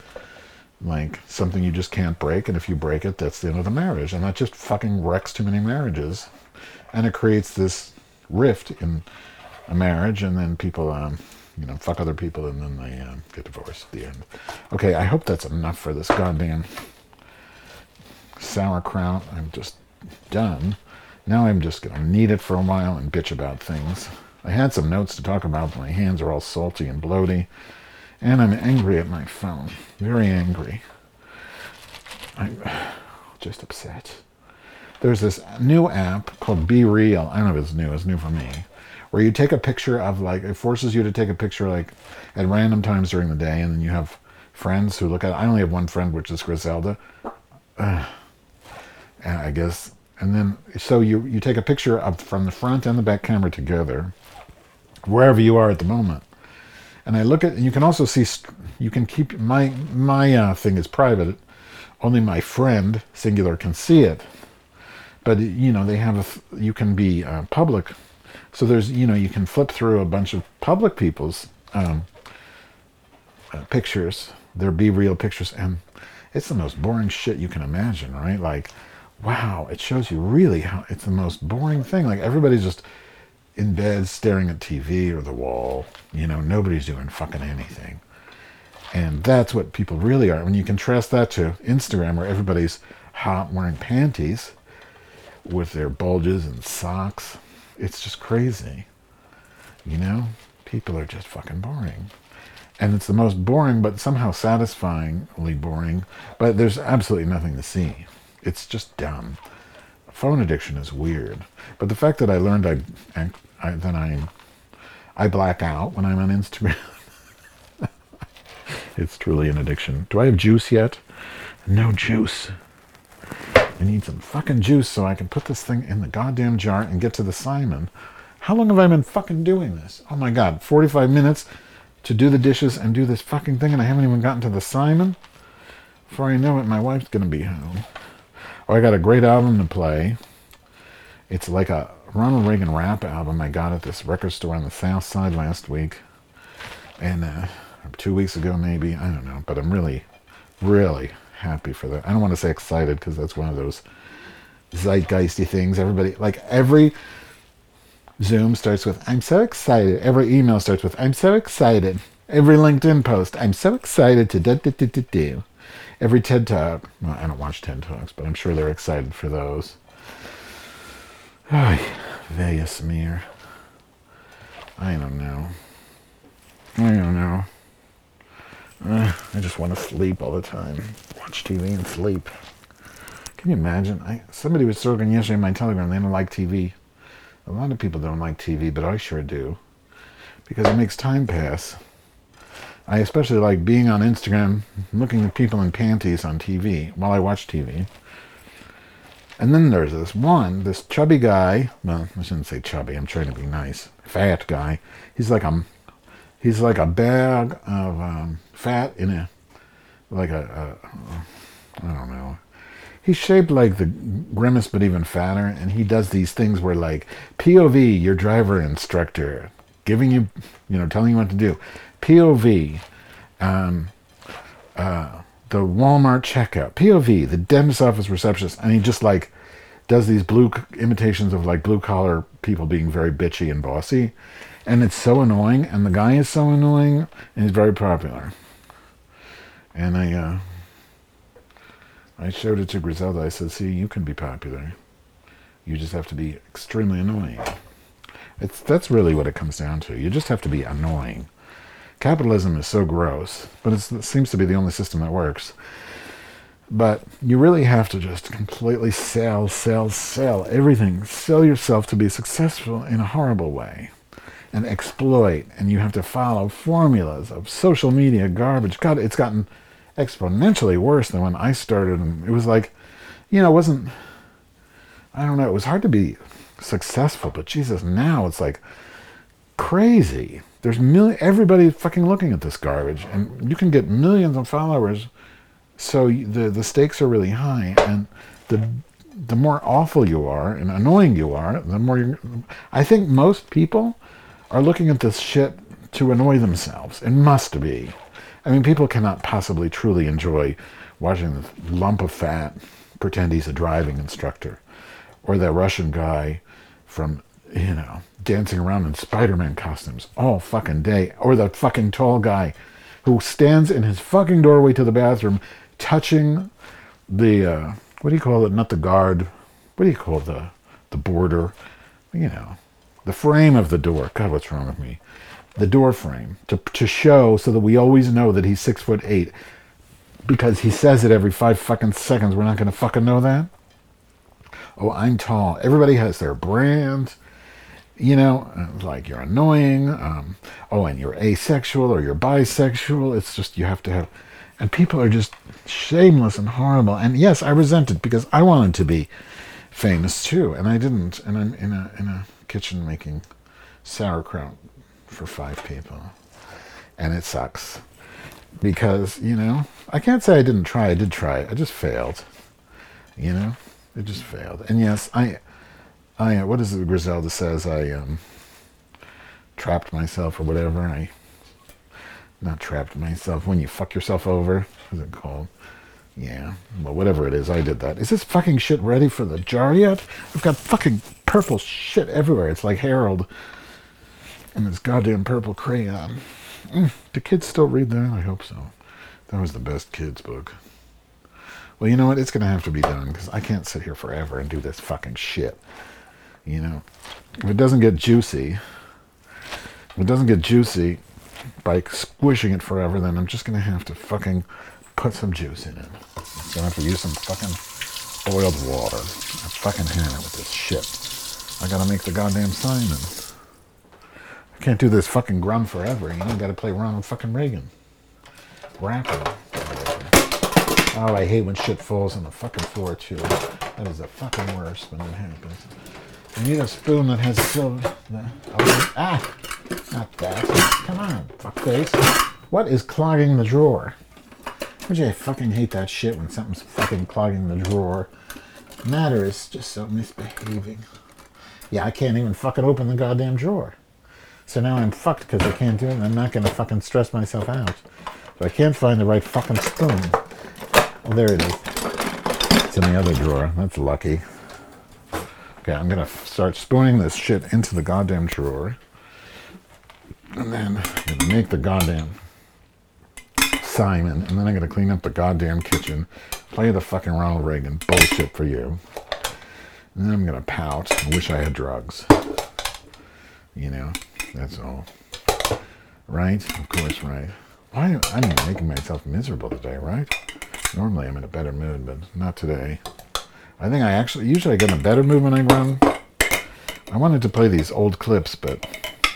S4: like something you just can't break, and if you break it, that's the end of the marriage, and that just fucking wrecks too many marriages, and it creates this rift in a marriage, and then people, um, you know, fuck other people, and then they um, get divorced at the end. Okay, I hope that's enough for this goddamn sauerkraut. I'm just done. Now I'm just gonna knead it for a while and bitch about things. I had some notes to talk about, but my hands are all salty and bloaty, and I'm angry at my phone. Very angry. I'm just upset. There's this new app called BeReal. I don't know if it's new. It's new for me. Where you take a picture of like it forces you to take a picture like at random times during the day, and then you have friends who look at. it. I only have one friend, which is Griselda. Uh, and I guess, and then so you you take a picture of from the front and the back camera together, wherever you are at the moment. And I look at, and you can also see, you can keep my my uh, thing is private. Only my friend singular can see it but you know they have a you can be uh, public so there's you know you can flip through a bunch of public people's um, uh, pictures. Their be real pictures and it's the most boring shit you can imagine right? Like wow it shows you really how it's the most boring thing. Like everybody's just in bed staring at tv or the wall you know nobody's doing fucking anything. And that's what people really are. When you contrast that to instagram where everybody's hot wearing panties with their bulges and socks. It's just crazy. You know? People are just fucking boring. And it's the most boring, but somehow satisfyingly boring. But there's absolutely nothing to see. It's just dumb. Phone addiction is weird. But the fact that I learned I, I, I then I, I black out when I'm on Instagram. it's truly an addiction. Do I have juice yet? No juice. I need some fucking juice so I can put this thing in the goddamn jar and get to the Simon. How long have I been fucking doing this? Oh my god, 45 minutes to do the dishes and do this fucking thing, and I haven't even gotten to the Simon. Before I know it, my wife's gonna be home. Oh, I got a great album to play. It's like a Ronald Reagan rap album I got at this record store on the south side last week. And uh, two weeks ago, maybe. I don't know. But I'm really, really happy for that. I don't want to say excited because that's one of those zeitgeisty things. Everybody, like every Zoom starts with, I'm so excited. Every email starts with, I'm so excited. Every LinkedIn post, I'm so excited to do, do, do, do, do. Every TED Talk, well, I don't watch TED Talks, but I'm sure they're excited for those. Ay, Vegas smear. I don't know. I don't know. Uh, I just want to sleep all the time. Watch TV and sleep. Can you imagine? I, somebody was talking yesterday in my Telegram. They don't like TV. A lot of people don't like TV, but I sure do. Because it makes time pass. I especially like being on Instagram, looking at people in panties on TV while I watch TV. And then there's this one, this chubby guy. Well, I shouldn't say chubby. I'm trying to be nice. Fat guy. He's like a, he's like a bag of um, fat in a, like a, I don't know. He's shaped like the grimace, but even fatter. And he does these things where, like, POV, your driver instructor, giving you, you know, telling you what to do. POV, um, uh, the Walmart checkout. POV, the dentist office receptionist. And he just, like, does these blue imitations of, like, blue collar people being very bitchy and bossy. And it's so annoying. And the guy is so annoying. And he's very popular. And I, uh, I showed it to Griselda. I said, see, you can be popular. You just have to be extremely annoying. It's, that's really what it comes down to. You just have to be annoying. Capitalism is so gross, but it seems to be the only system that works. But you really have to just completely sell, sell, sell everything. Sell yourself to be successful in a horrible way and exploit. And you have to follow formulas of social media garbage. God, it's gotten exponentially worse than when I started. And it was like, you know, it wasn't, I don't know, it was hard to be successful, but Jesus, now it's like crazy. There's million, everybody fucking looking at this garbage, and you can get millions of followers. So the the stakes are really high, and the the more awful you are and annoying you are, the more. I think most people are looking at this shit to annoy themselves. It must be. I mean, people cannot possibly truly enjoy watching this lump of fat pretend he's a driving instructor, or that Russian guy from you know dancing around in Spider-Man costumes all fucking day, or that fucking tall guy who stands in his fucking doorway to the bathroom, touching the uh, what do you call it? Not the guard. What do you call the the border? You know, the frame of the door. God, what's wrong with me? the door frame to, to show so that we always know that he's six foot eight because he says it every five fucking seconds. We're not going to fucking know that. Oh, I'm tall. Everybody has their brand. You know, like you're annoying. Um, oh, and you're asexual or you're bisexual. It's just you have to have. And people are just shameless and horrible. And yes, I resent it because I wanted to be famous too, and I didn't. And I'm in a in a kitchen making sauerkraut for five people. And it sucks. Because, you know, I can't say I didn't try. I did try. I just failed. You know? It just failed. And yes, I, I, what is it Griselda says? I, um, trapped myself or whatever. I, not trapped myself. When you fuck yourself over, what's it called? Yeah, well, whatever it is, I did that. Is this fucking shit ready for the jar yet? I've got fucking purple shit everywhere. It's like Harold and this goddamn purple crayon. Mm, do kids still read that? I hope so. That was the best kids book. Well, you know what? It's going to have to be done because I can't sit here forever and do this fucking shit. You know, if it doesn't get juicy, if it doesn't get juicy by squishing it forever, then I'm just going to have to fucking put some juice in it. I'm to have to use some fucking boiled water. I fucking had it with this shit. I got to make the goddamn Simon. I can't do this fucking grunt forever, you know? I got to play Ronald fucking Reagan. Rapper. Oh, I hate when shit falls on the fucking floor too. That is the fucking worst when that happens. I need a spoon that has silver. Oh, ah, not that. Come on, fuckface. What is clogging the drawer? Would you fucking hate that shit when something's fucking clogging the drawer? Matter is just so misbehaving. Yeah, I can't even fucking open the goddamn drawer. So now I'm fucked because I can't do it and I'm not gonna fucking stress myself out. So I can't find the right fucking spoon. Oh, there it is. It's in the other drawer. That's lucky. Okay, I'm gonna start spooning this shit into the goddamn drawer. And then I'm gonna make the goddamn Simon. And then I'm gonna clean up the goddamn kitchen. Play the fucking Ronald Reagan bullshit for you. And then I'm gonna pout and wish I had drugs. You know, that's all. Right? Of course, right. Why I'm making myself miserable today, right? Normally I'm in a better mood, but not today. I think I actually usually I get in a better mood when I run. I wanted to play these old clips, but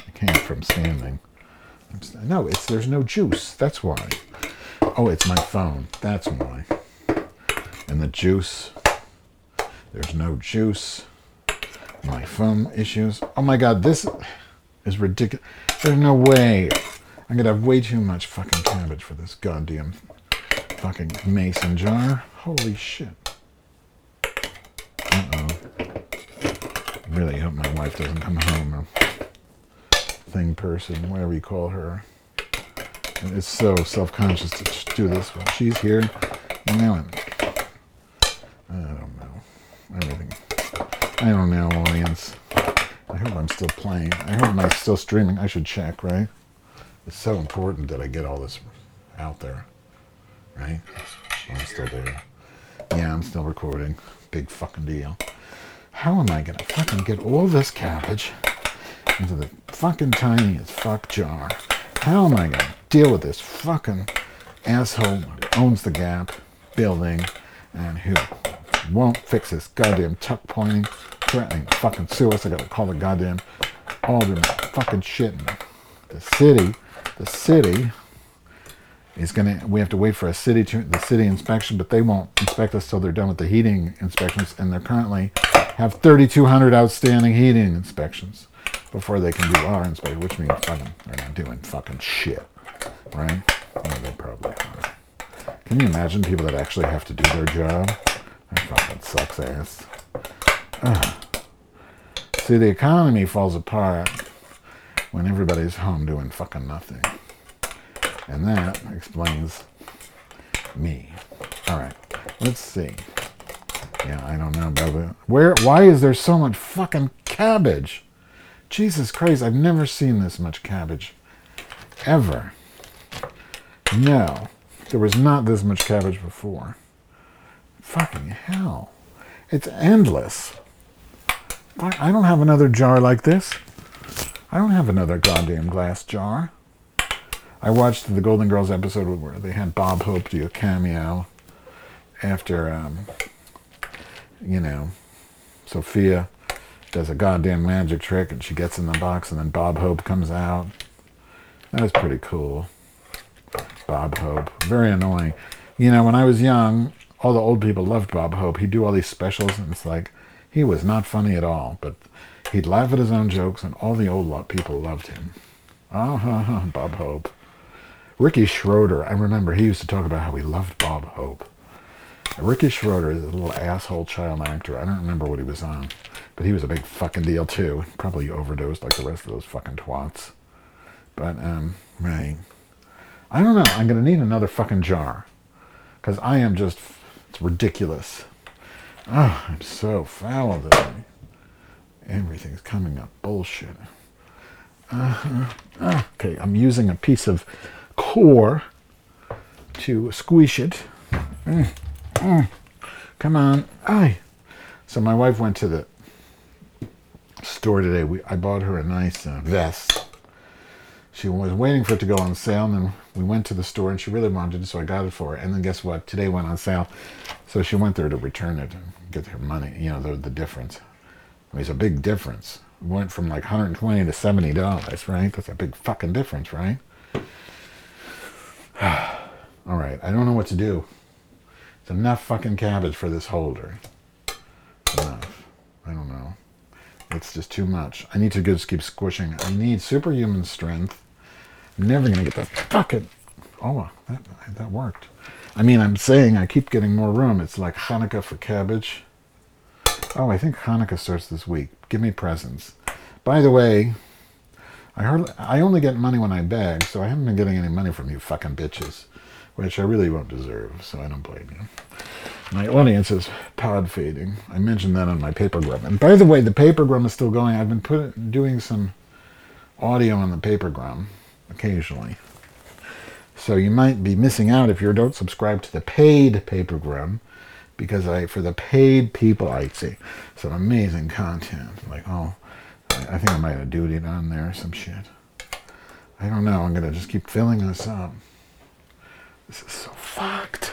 S4: I can't from standing. No, it's there's no juice. That's why. Oh, it's my phone. That's why. And the juice. There's no juice. My phone issues. Oh my god, this is ridiculous. There's no way. I'm gonna have way too much fucking cabbage for this goddamn fucking mason jar. Holy shit. Uh oh. Really hope my wife doesn't come home or thing person, whatever you call her. And it's so self conscious to do this while she's here. Now I'm. I don't know. Everything. I don't know, audience. I hope I'm still playing. I hope I'm still streaming. I should check, right? It's so important that I get all this out there, right? I'm still there. Yeah, I'm still recording. Big fucking deal. How am I gonna fucking get all this cabbage into the fucking tiniest fuck jar? How am I gonna deal with this fucking asshole who owns the Gap building and who won't fix this goddamn tuck pointing, threatening to fucking sue us? I gotta call the goddamn alderman fucking shit the city. The city is gonna. We have to wait for a city to the city inspection, but they won't inspect us till they're done with the heating inspections, and they're currently have 3,200 outstanding heating inspections before they can do our inspection, which means fucking they're not doing fucking shit, right? Oh, well, they probably are. Can you imagine people that actually have to do their job? That fucking sucks ass. Ugh. See, the economy falls apart when everybody's home doing fucking nothing. And that explains me. All right, let's see. Yeah, I don't know about it. Where? Why is there so much fucking cabbage? Jesus Christ! I've never seen this much cabbage, ever. No, there was not this much cabbage before. Fucking hell! It's endless. I don't have another jar like this. I don't have another goddamn glass jar. I watched the Golden Girls episode where they had Bob Hope do a cameo after, um, you know, Sophia does a goddamn magic trick and she gets in the box and then Bob Hope comes out. That was pretty cool. Bob Hope. Very annoying. You know, when I was young, all the old people loved Bob Hope. He'd do all these specials and it's like, he was not funny at all, but he'd laugh at his own jokes and all the old people loved him. Ah, ha, ha, Bob Hope. Ricky Schroder, I remember he used to talk about how he loved Bob Hope. Ricky Schroder is a little asshole child actor. I don't remember what he was on, but he was a big fucking deal too. Probably overdosed like the rest of those fucking twats. But, um, right. I don't know. I'm going to need another fucking jar. Because I am just, it's ridiculous. Oh, I'm so foul today. Everything's coming up bullshit. Uh, okay, I'm using a piece of core to squish it. Mm. Mm. Come on. Aye. So my wife went to the store today. We, I bought her a nice uh, vest. She was waiting for it to go on sale, and then we went to the store, and she really wanted it, so I got it for her. And then guess what? Today went on sale, so she went there to return it and get her money. You know, the, the difference. I mean, it's a big difference. It went from like 120 to 70 dollars, right? That's a big fucking difference, right? All right, I don't know what to do. It's enough fucking cabbage for this holder. Enough. I don't know. It's just too much. I need to just keep squishing. I need superhuman strength. I'm never gonna get that fucking. Oh, that that worked. I mean, I'm saying I keep getting more room. It's like Hanukkah for cabbage. Oh, I think Hanukkah starts this week. Give me presents. By the way, I hardly, I only get money when I beg, so I haven't been getting any money from you fucking bitches, which I really won't deserve. So I don't blame you. My audience is pod fading. I mentioned that on my paper papergram. And by the way, the paper papergram is still going. I've been put, doing some audio on the paper papergram occasionally. So you might be missing out if you don't subscribe to the paid paper papergram because I for the paid people I see some amazing content. Like oh I I think I might have duty on there or some shit. I don't know. I'm gonna just keep filling this up. This is so fucked.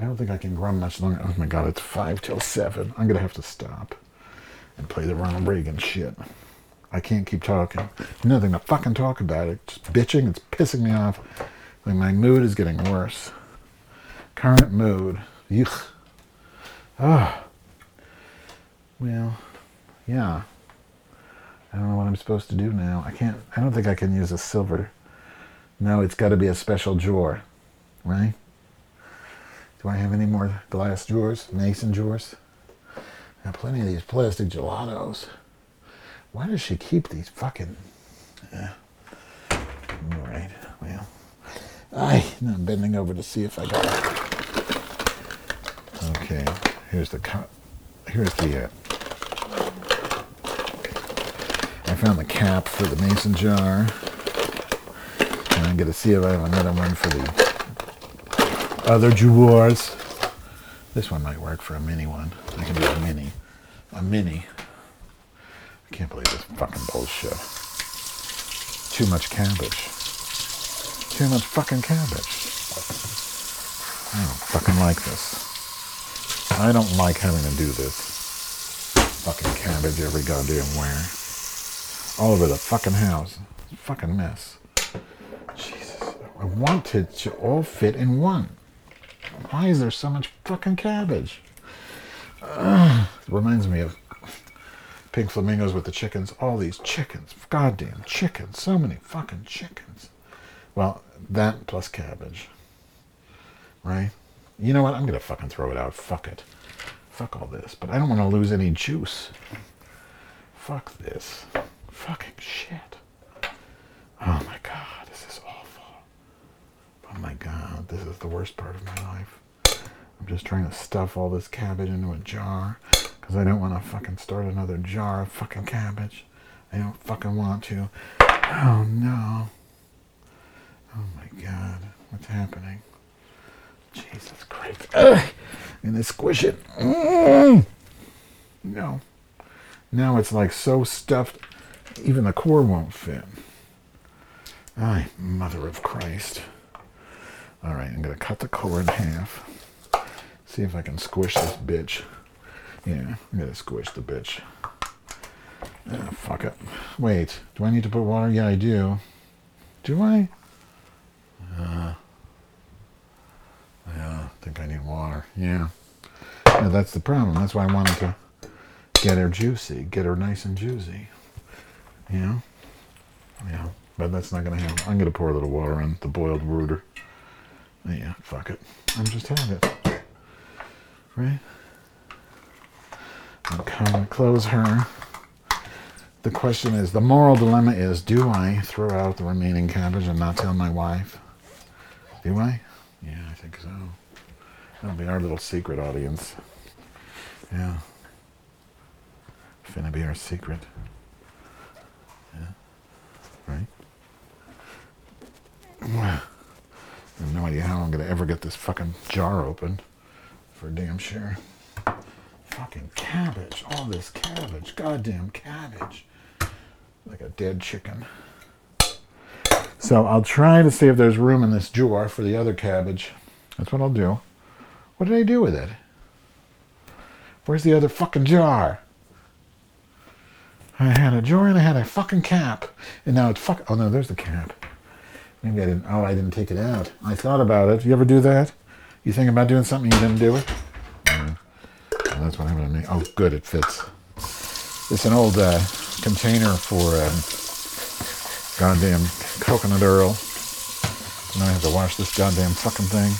S4: I don't think I can run much longer. Oh my god, it's five till seven. I'm gonna have to stop and play the Ronald Reagan shit. I can't keep talking. Nothing to fucking talk about It's bitching. It's pissing me off. Like my mood is getting worse. Current mood. Yuck. Ah. Well, yeah. I don't know what I'm supposed to do now. I can't. I don't think I can use a silver. No, it's got to be a special drawer, right? Do I have any more glass drawers, mason drawers? I have plenty of these plastic gelatos. Why does she keep these fucking? Yeah. All right. Well, I I'm bending over to see if I got it. Okay. Here's the here's the. Uh, I found the cap for the mason jar. And I'm gonna see if I have another one for the other drawers. This one might work for a mini one. I can do a mini. A mini. I can't believe this fucking bullshit. Too much cabbage. Too much fucking cabbage. I don't fucking like this. I don't like having to do this. Fucking cabbage every goddamn where. All over the fucking house. Fucking mess. Jesus. I want it to all fit in one. Why is there so much fucking cabbage? Ugh. Reminds me of pink flamingos with the chickens. All these chickens. Goddamn chickens. So many fucking chickens. Well, that plus cabbage. Right? You know what? I'm going to fucking throw it out. Fuck it. Fuck all this. But I don't want to lose any juice. Fuck this. Fucking shit. Oh my god. Oh my god, this is the worst part of my life. I'm just trying to stuff all this cabbage into a jar because I don't want to fucking start another jar of fucking cabbage. I don't fucking want to. Oh no. Oh my god, what's happening? Jesus Christ. Ugh. I'm gonna squish it. Mm. No. Now it's like so stuffed, even the core won't fit. Ay, mother of Christ. All right, I'm gonna cut the core in half. See if I can squish this bitch. Yeah, I'm gonna squish the bitch. Ah, fuck it. Wait, do I need to put water? Yeah, I do. Do I? Uh, yeah, I think I need water. Yeah. Yeah, that's the problem. That's why I wanted to get her juicy, get her nice and juicy. Yeah. Yeah, but that's not gonna happen. I'm gonna pour a little water in the boiled rooter. Yeah, fuck it. I'm just having it. Right? Okay, close her. The question is, the moral dilemma is, do I throw out the remaining cabbage and not tell my wife? Do I? Yeah, I think so. That'll be our little secret audience. Yeah. Finna be our secret. Yeah. Right? I have no idea how I'm gonna ever get this fucking jar open. for damn sure. Fucking cabbage. All this cabbage. Goddamn cabbage. Like a dead chicken. So I'll try to see if there's room in this jar for the other cabbage. That's what I'll do. What did I do with it? Where's the other fucking jar? I had a jar and I had a fucking cap. And now it's fuck. Oh no, there's the cap. Maybe I didn't. Oh, I didn't take it out. I thought about it. You ever do that? You think about doing something, you didn't do it? Well, that's what happened to me. Oh, good, it fits. It's an old uh, container for um, goddamn coconut oil. Now I have to wash this goddamn fucking thing.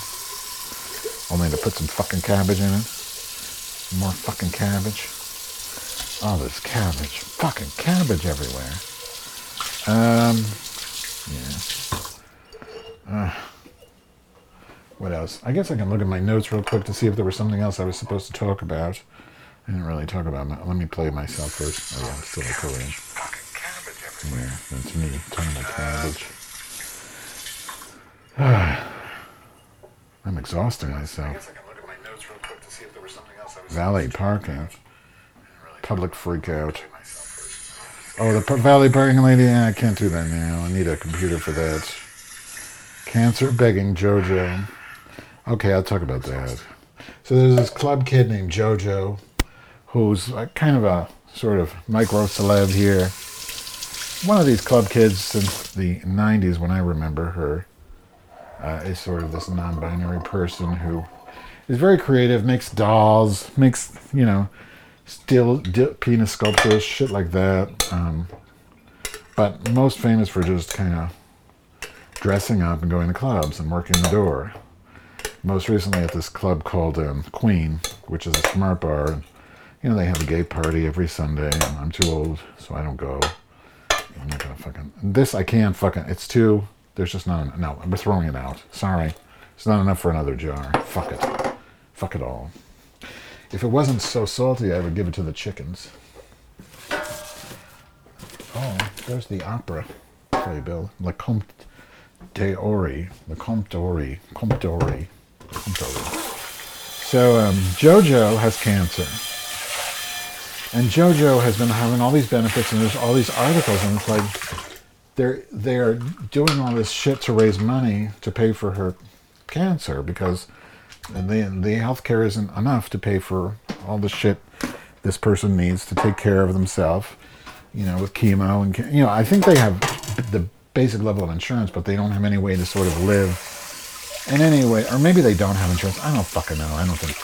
S4: Only to put some fucking cabbage in it. More fucking cabbage. Oh, there's cabbage. Fucking cabbage everywhere. Um, yeah. Uh, what else? I guess I can look at my notes real quick to see if there was something else I was supposed to talk about. I didn't really talk about my, Let me play myself first. Oh, yeah, I'm still recording. Yeah, that's me talking about cabbage. I'm exhausting myself. Valet parking. Public freak out. Oh, the p- valet parking lady? Yeah, I can't do that now. I need a computer for that. Cancer begging JoJo. Okay, I'll talk about that. So there's this club kid named JoJo, who's kind of a sort of micro celeb here. One of these club kids since the 90s, when I remember her, uh, is sort of this non binary person who is very creative, makes dolls, makes, you know, still penis sculptures, shit like that. Um, but most famous for just kind of dressing up and going to clubs and working the door. Most recently at this club called um, Queen, which is a smart bar. And, you know, they have a gay party every Sunday. And I'm too old, so I don't go. I'm not gonna fucking. This I can't fucking. It's too. There's just not. No, I'm throwing it out. Sorry. It's not enough for another jar. Fuck it. Fuck it all. If it wasn't so salty, I would give it to the chickens. Oh, there's the opera playbill. Le Comte d'Ori. the Comte d'Ori. Comte. Comte. So, um, JoJo has cancer. And JoJo has been having all these benefits, and there's all these articles, and it's like they're they're doing all this shit to raise money to pay for her cancer because the the healthcare isn't enough to pay for all the shit this person needs to take care of themselves. You know, with chemo and you know, I think they have the basic level of insurance, but they don't have any way to sort of live in any way, or maybe they don't have insurance. I don't fucking know. I don't think.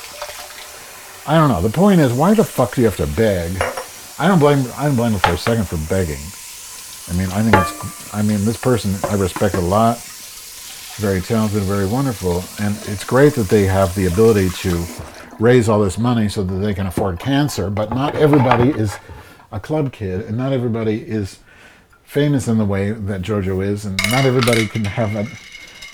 S4: I don't know. The point is, why the fuck do you have to beg? I don't blame. I don't blame her for a second for begging. I mean, I think it's. I mean, this person I respect a lot. Very talented, very wonderful, and it's great that they have the ability to raise all this money so that they can afford cancer. But not everybody is a club kid, and not everybody is famous in the way that JoJo is, and not everybody can have a,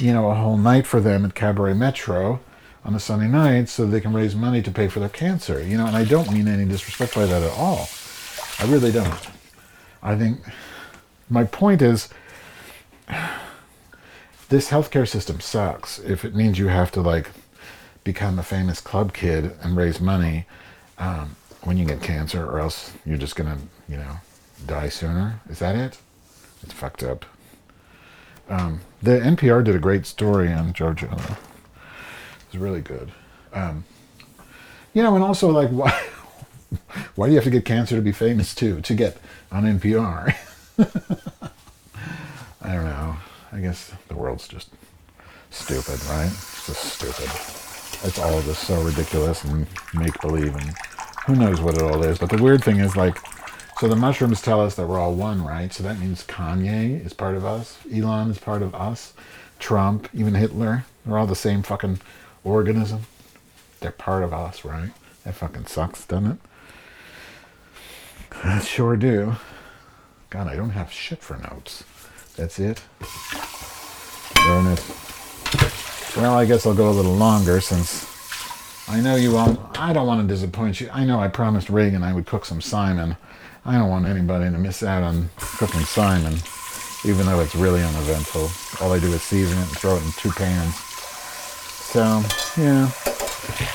S4: you know, a whole night for them at Cabaret Metro on a Sunday night so they can raise money to pay for their cancer. You know, and I don't mean any disrespect by that at all. I really don't. I think my point is this healthcare system sucks if it means you have to like become a famous club kid and raise money um, when you get cancer or else you're just gonna you know die sooner is that it it's fucked up um, the npr did a great story on though. it was really good um, you know and also like why why do you have to get cancer to be famous too to get on npr I don't know. I guess the world's just stupid, right? It's just stupid. It's all just so ridiculous and make believe, and who knows what it all is. But the weird thing is, like, so the mushrooms tell us that we're all one, right? So that means Kanye is part of us, Elon is part of us, Trump, even Hitler. They're all the same fucking organism. They're part of us, right? That fucking sucks, doesn't it? I sure do. God, I don't have shit for notes. That's it. Well, I guess I'll go a little longer since I know you all. I don't want to disappoint you. I know I promised Reagan I would cook some Simon. I don't want anybody to miss out on cooking Simon, even though it's really uneventful. All I do is season it and throw it in two pans. So, yeah.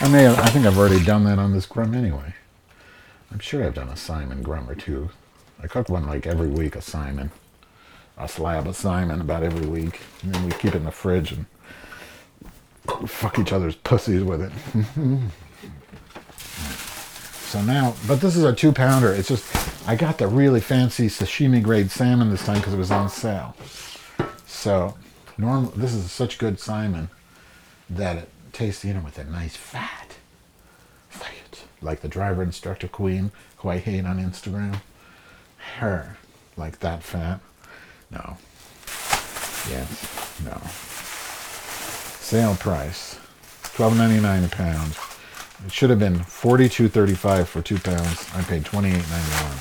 S4: I may have, I think I've already done that on this grum anyway. I'm sure I've done a Simon grum or two. I cook one like every week, a Simon. A slab of Simon about every week. And then we keep it in the fridge and fuck each other's pussies with it. so now, but this is a two pounder. It's just, I got the really fancy sashimi grade salmon this time because it was on sale. So, normal, this is such good salmon that it tastes, you know, with a nice fat. Fat. Like the driver instructor queen who I hate on Instagram. Her. Like that fat. No. Yes. No. Sale price. Twelve ninety nine a pound. It should have been forty two thirty five for two pounds. I paid twenty eight ninety one.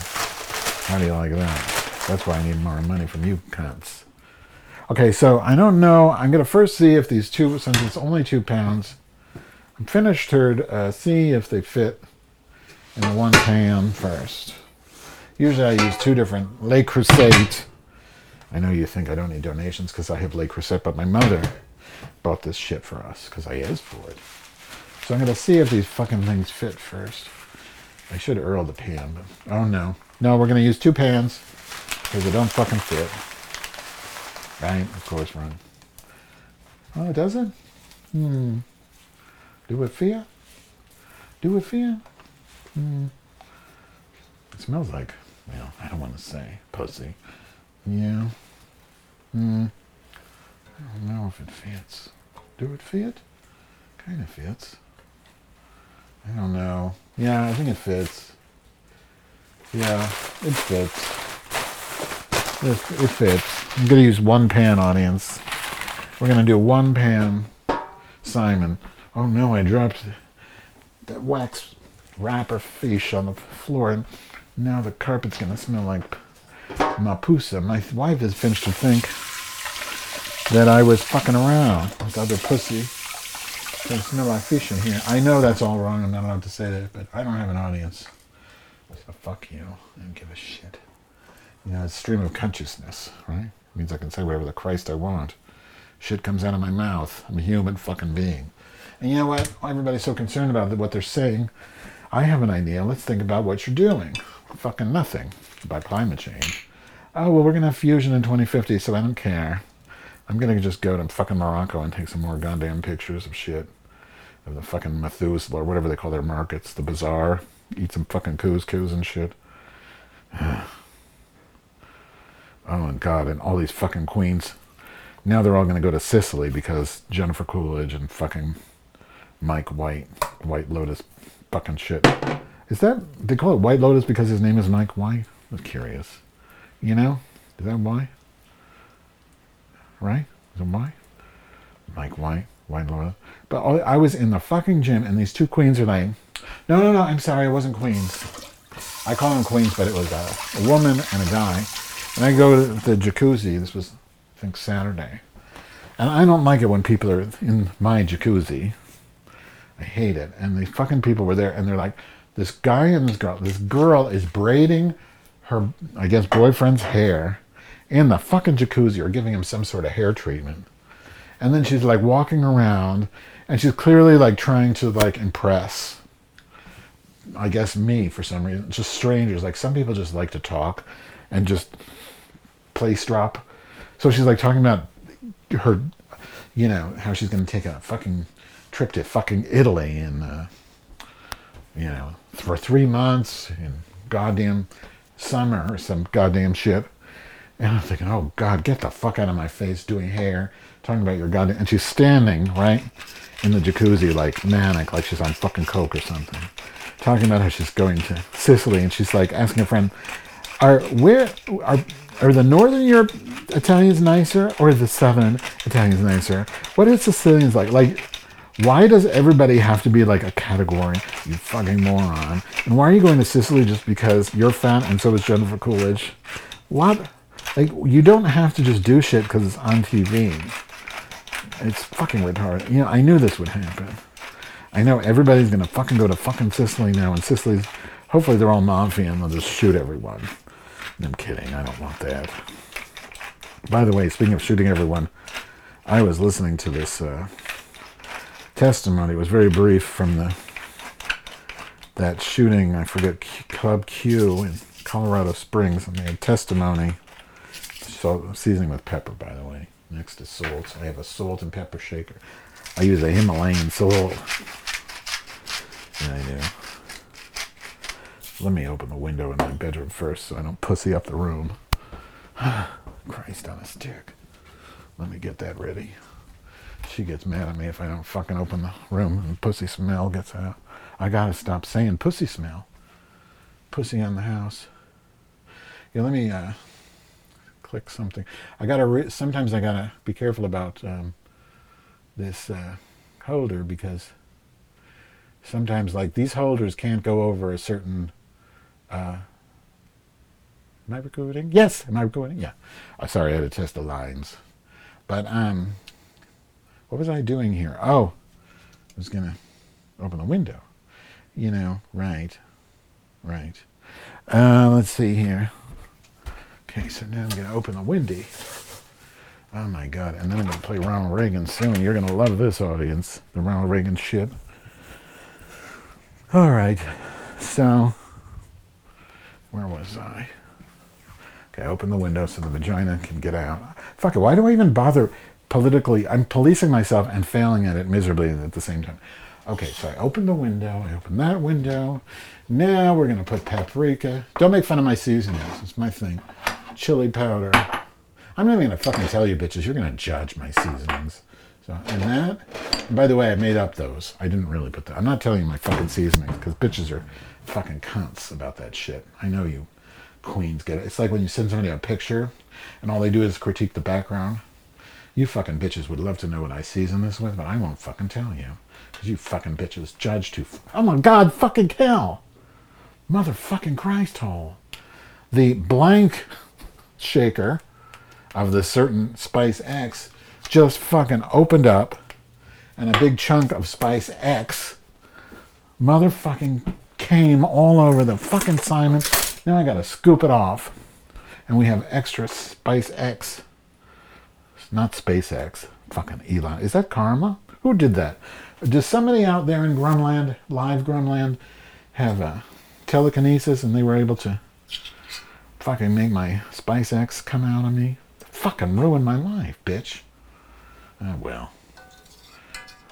S4: How do you like that? That's why I need more money from you cunts. Okay, so I don't know. I'm gonna first see if these two, since it's only two pounds, I'm finished herd. Uh, see if they fit in the one pan first. Usually I use two different Le Creuset. I know you think I don't need donations because I have Le Creuset, but my mother bought this shit for us because I asked for it. So I'm gonna see if these fucking things fit first. I should Earl the pan, but oh no. No, we're gonna use two pans because they don't fucking fit. Right? Of course, run. Oh, it doesn't? Hmm. Do it fit? Do it fit? Hmm. It smells like, well, I don't want to say pussy. Yeah. Hmm. I don't know if it fits. Do it fit? Kind of fits. I don't know. Yeah, I think it fits. Yeah, it fits. It, it fits. I'm gonna use one pan, audience. We're gonna do one pan Simon. Oh no, I dropped that wax wrapper fish on the floor, and now the carpet's gonna smell like mapusa. My wife has finished to think that I was fucking around with other pussy. Like fish in here. I know that's all wrong. I'm not allowed to say that, but I don't have an audience. So fuck you. I don't give a shit. You know, it's stream of consciousness, right? It means I can say whatever the Christ I want. Shit comes out of my mouth. I'm a human fucking being. And you know what? Everybody's so concerned about what they're saying. I have an idea. Let's think about what you're doing. Fucking nothing about climate change. Oh, well, we're going to have fusion in 2050, so I don't care. I'm to just go to fucking Morocco and take some more goddamn pictures of shit. Of the fucking Methuselah, or whatever they call their markets, the bazaar. Eat some fucking couscous and shit. Oh, and God, and all these fucking queens. Now they're all to go to Sicily because Jennifer Coolidge and fucking Mike White, White Lotus fucking shit. Is that, they call it White Lotus because his name is Mike White? I was curious. You know? Is that why? Right? Is that why? Mike White, White. But I was in the fucking gym and these two queens are like, no, no, no, I'm sorry, it wasn't queens. I call them queens, but it was a, a woman and a guy. And I go to the jacuzzi. This was, I think, Saturday. And I don't like it when people are in my jacuzzi. I hate it. And these fucking people were there, and they're like, this guy and this girl. This girl is braiding her, I guess, boyfriend's hair in the fucking jacuzzi or giving him some sort of hair treatment. And then she's like walking around, and she's clearly like trying to like impress. I guess me for some reason. Just strangers. Like some people just like to talk and just place drop. So she's like talking about her, you know, how she's going to take a fucking trip to fucking Italy and, uh, you know, for three months in goddamn summer or some goddamn shit. And I'm thinking, oh God, get the fuck out of my face doing hair, talking about your goddamn. And she's standing, right, in the jacuzzi, like manic, like she's on fucking Coke or something, talking about how she's going to Sicily. And she's like asking a friend, are where are are the Northern Europe Italians nicer or the Southern Italians nicer? What is Sicilians like? Like, why does everybody have to be like a category? You fucking moron! And why are you going to Sicily just because you're fat and so is Jennifer Coolidge? What? Like, you don't have to just do shit because it's on TV. It's fucking retarded. You know, I knew this would happen. I know everybody's gonna fucking go to fucking Sicily now, and Sicily's hopefully they're all mafia and they'll just shoot everyone. I'm kidding. I don't want that. By the way, speaking of shooting everyone, I was listening to this uh, testimony. It was very brief from the that shooting. I forget Club Q in Colorado Springs, and they had testimony. So seasoning with pepper, by the way, next to salt. I have a salt and pepper shaker. I use a Himalayan salt. Yeah, I do. Let me open the window in my bedroom first so I don't pussy up the room. Christ on a stick. Let me get that ready. She gets mad at me if I don't fucking open the room and pussy smell gets out. I gotta stop saying pussy smell. Pussy on the house. Yeah, let me uh, click something. I gotta. Re- sometimes I gotta be careful about um, this uh, holder because sometimes, like these holders, can't go over a certain. Uh, am I recording? Yes. Am I recording? Yeah. Oh, sorry, I had to test the lines. But um, what was I doing here? Oh, I was gonna open the window. You know, right, right. Uh, let's see here. Okay, so now I'm gonna open the windy. Oh my god! And then I'm gonna play Ronald Reagan soon. You're gonna love this audience, the Ronald Reagan shit. All right, so where was I? Okay, open the window so the vagina can get out. Fuck it, why do I even bother politically? I'm policing myself and failing at it miserably at the same time. Okay, so I open the window, I open that window. Now we're gonna put paprika. Don't make fun of my seasonings, it's my thing. Chili powder. I'm not even gonna fucking tell you bitches, you're gonna judge my seasonings. So, and that, and by the way, I made up those. I didn't really put that. I'm not telling you my fucking seasonings because bitches are fucking cunts about that shit. I know you queens get it. It's like when you send somebody a picture and all they do is critique the background. You fucking bitches would love to know what I season this with, but I won't fucking tell you. Because you fucking bitches judge too. F- oh my god, fucking hell. Motherfucking Christ hole. The blank shaker of the certain Spice X just fucking opened up and a big chunk of Spice X motherfucking came all over the fucking Simon. Now I gotta scoop it off. And we have extra Spice X. It's not SpaceX. Fucking Elon. Is that karma? Who did that? Does somebody out there in Grumland, live Grumland, have a telekinesis and they were able to fucking make my Spice X come out of me? Fucking ruin my life, bitch. Ah, well.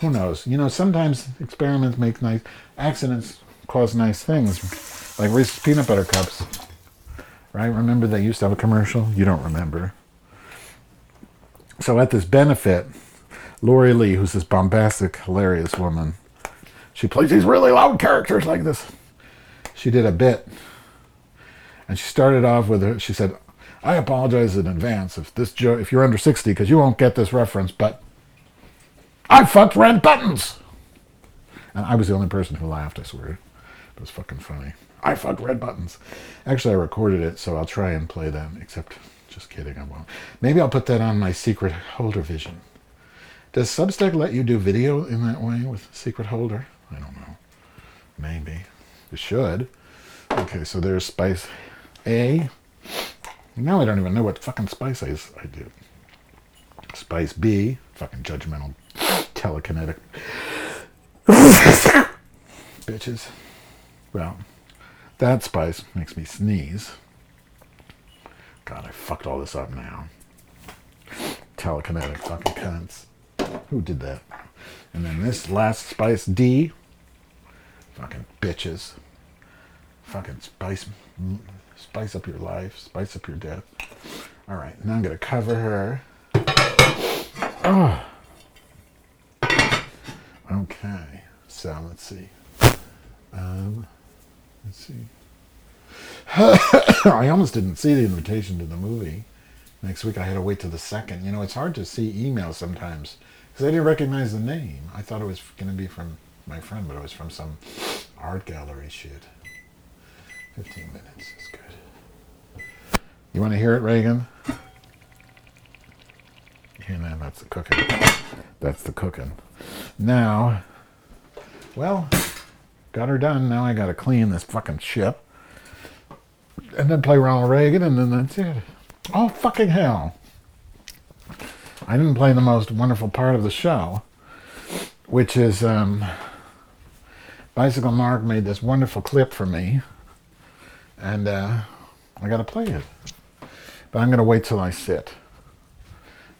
S4: Who knows? You know, sometimes experiments make nice accidents cause nice things. Like Reese's peanut butter cups. Right? Remember they used to have a commercial? You don't remember. So at this benefit, Lori Lee, who's this bombastic, hilarious woman, she plays these really loud characters like this. She did a bit. And she started off with her, she said, I apologize in advance if this jo- if you're under 60 because you won't get this reference, but I fucked Red Buttons. And I was the only person who laughed, I swear. It was fucking funny. I fucked Red Buttons. Actually, I recorded it, so I'll try and play that, except, just kidding, I won't. Maybe I'll put that on my secret holder vision. Does Substack let you do video in that way with secret holder? I don't know. Maybe. It should. Okay, so there's Spice A. Now I don't even know what fucking Spice I, I do. Spice B. Fucking judgmental telekinetic. Bitches. Well, that spice makes me sneeze. God, I fucked all this up now. Telekinetic fucking cunts. Who did that? And then this last spice D. Fucking bitches. Fucking spice, spice up your life, spice up your death. All right, now I'm gonna cover her. Oh. Okay, so let's see. Um, let's see. I almost didn't see the invitation to the movie. Next week I had to wait till the second. You know, it's hard to see emails sometimes because I didn't recognize the name. I thought it was going to be from my friend, but it was from some art gallery shit. 15 minutes is good. You want to hear it, Reagan? Yeah, man, that's the cooking. That's the cooking. Now, well, got her done. Now I got to clean this fucking ship. And then play Ronald Reagan, and then that's it. Oh, fucking hell. I didn't play the most wonderful part of the show. which is um, Bicycle Mark made this wonderful clip for me, and uh, I got to play it. But I'm going to wait till I sit.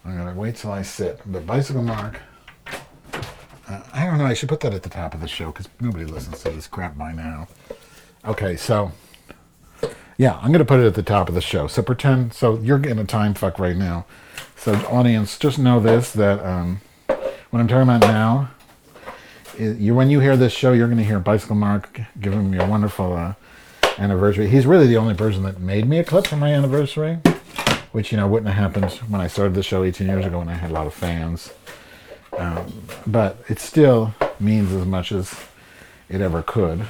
S4: I'm going to wait till I sit. But Bicycle Mark, uh, I don't know, I should put that at the top of the show because nobody listens to this crap by now. Okay, so yeah, I'm going to put it at the top of the show. So pretend, so you're getting a time fuck right now. So audience, just know this that um, what I'm talking about now, is you when you hear this show, you're going to hear Bicycle Mark giving me a wonderful uh, anniversary. He's really the only person that made me a clip for my anniversary, which you know wouldn't have happened when I started the show 18 years ago when I had a lot of fans. Um, but it still means as much as it ever could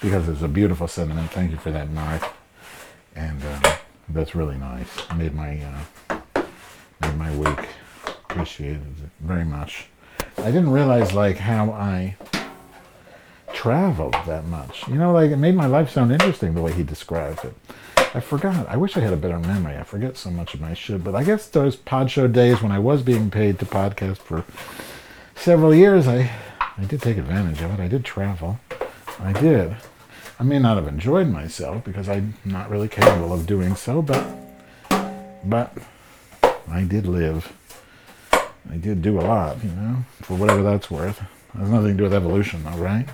S4: because it's a beautiful sentiment. Thank you for that, Mark. And uh, that's really nice. Made my uh, made my week. Appreciated it very much. I didn't realize like how I traveled that much. You know, like it made my life sound interesting the way he describes it. I forgot. I wish I had a better memory. I forget so much of my shit. But I guess those pod show days when I was being paid to podcast for several years, I I did take advantage of it. I did travel. I did. I may not have enjoyed myself because I'm not really capable of doing so, but but I did live. I did do a lot, you know, for whatever that's worth. It has nothing to do with evolution, though, right?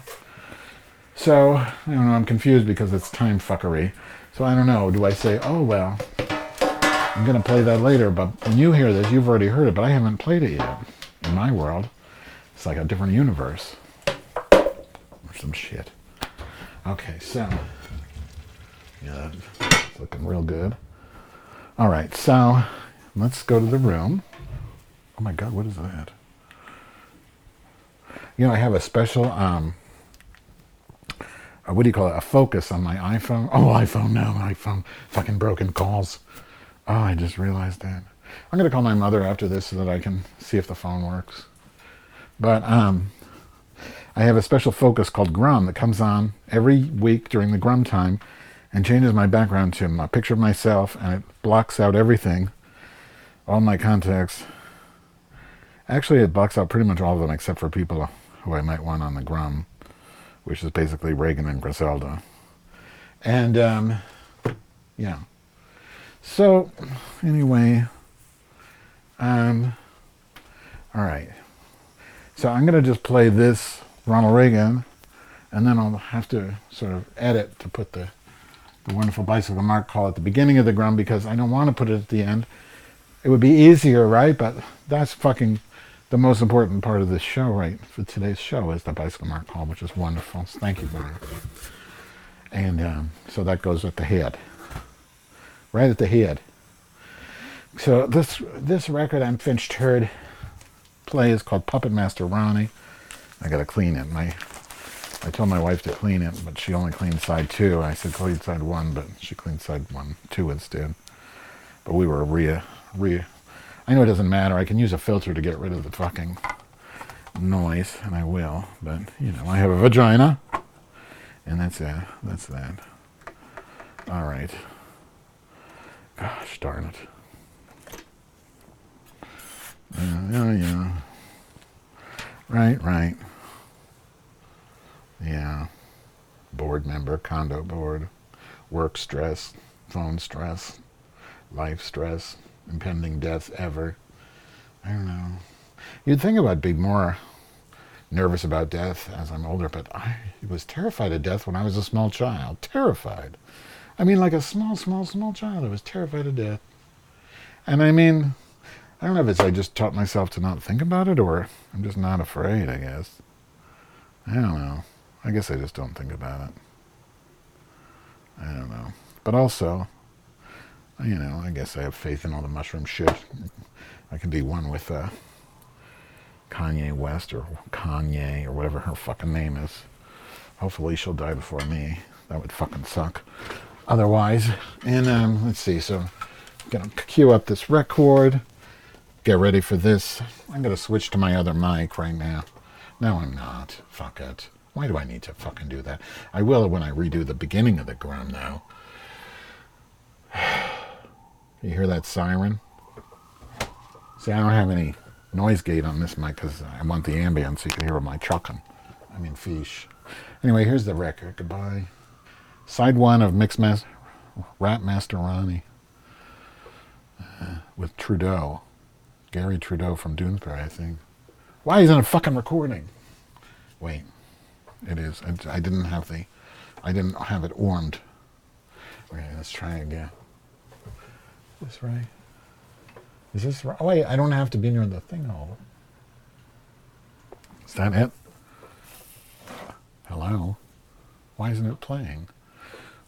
S4: So I don't know. I'm confused because it's time fuckery. So I don't know. Do I say, oh well, I'm gonna play that later? But when you hear this, you've already heard it, but I haven't played it yet. In my world, it's like a different universe or some shit. Okay, so yeah, that's looking real good. All right, so let's go to the room. Oh my God, what is that? You know, I have a special um, uh, what do you call it? A focus on my iPhone. Oh, iPhone no, iPhone. Fucking broken calls. Oh, I just realized that. I'm gonna call my mother after this so that I can see if the phone works. But um, I have a special focus called Grum that comes on every week during the Grum time and changes my background to a picture of myself and it blocks out everything, all my contacts. Actually, it blocks out pretty much all of them except for people who I might want on the Grum, which is basically Reagan and Griselda. And, um, yeah. So, anyway, um, all right. So I'm going to just play this Ronald Reagan, and then I'll have to sort of edit to put the, the wonderful bicycle mark call at the beginning of the grum because I don't want to put it at the end. It would be easier, right? But that's fucking the most important part of this show, right? For today's show is the bicycle mark call, which is wonderful. Thank you, Mark. And um, so that goes at the head, right at the head. So this this record I'm Finch Turd play is called Puppet Master Ronnie. I gotta clean it. My I told my wife to clean it, but she only cleaned side two. I said clean side one, but she cleaned side one, two instead. But we were re re. I know it doesn't matter. I can use a filter to get rid of the fucking noise, and I will. But you know, I have a vagina, and that's it. That's that. All right. Gosh darn it. Yeah, yeah, yeah. Right, right. Yeah. Board member, condo board, work stress, phone stress, life stress, impending death ever. I don't know. You'd think I'd be more nervous about death as I'm older, but I was terrified of death when I was a small child. Terrified. I mean, like a small, small, small child. I was terrified of death. And I mean, I don't know if it's I just taught myself to not think about it or I'm just not afraid, I guess. I don't know. I guess I just don't think about it. I don't know. But also, you know, I guess I have faith in all the mushroom shit. I can be one with uh, Kanye West or Kanye or whatever her fucking name is. Hopefully she'll die before me. That would fucking suck. Otherwise, and um, let's see. So, I'm gonna cue up this record get ready for this. I'm to switch to my other mic right now. No, I'm not. Fuck it. Why do I need to fucking do that? I will when I redo the beginning of the gram, though. You hear that siren? See, I don't have any noise gate on this mic because I want the ambience. You can hear my chucking. I mean, fish. Anyway, here's the record. Goodbye. Side one of Mix Master, Rap Master Ronnie uh, with Trudeau. Garry Trudeau from Doonesbury, I think. Why isn't it fucking recording? Wait, it is. I, I didn't have the, I didn't have it warmed. Okay, let's try again. Is this right? Is this right? Oh, wait, I don't have to be near the thing hole. Is that it? Hello? Why isn't it playing?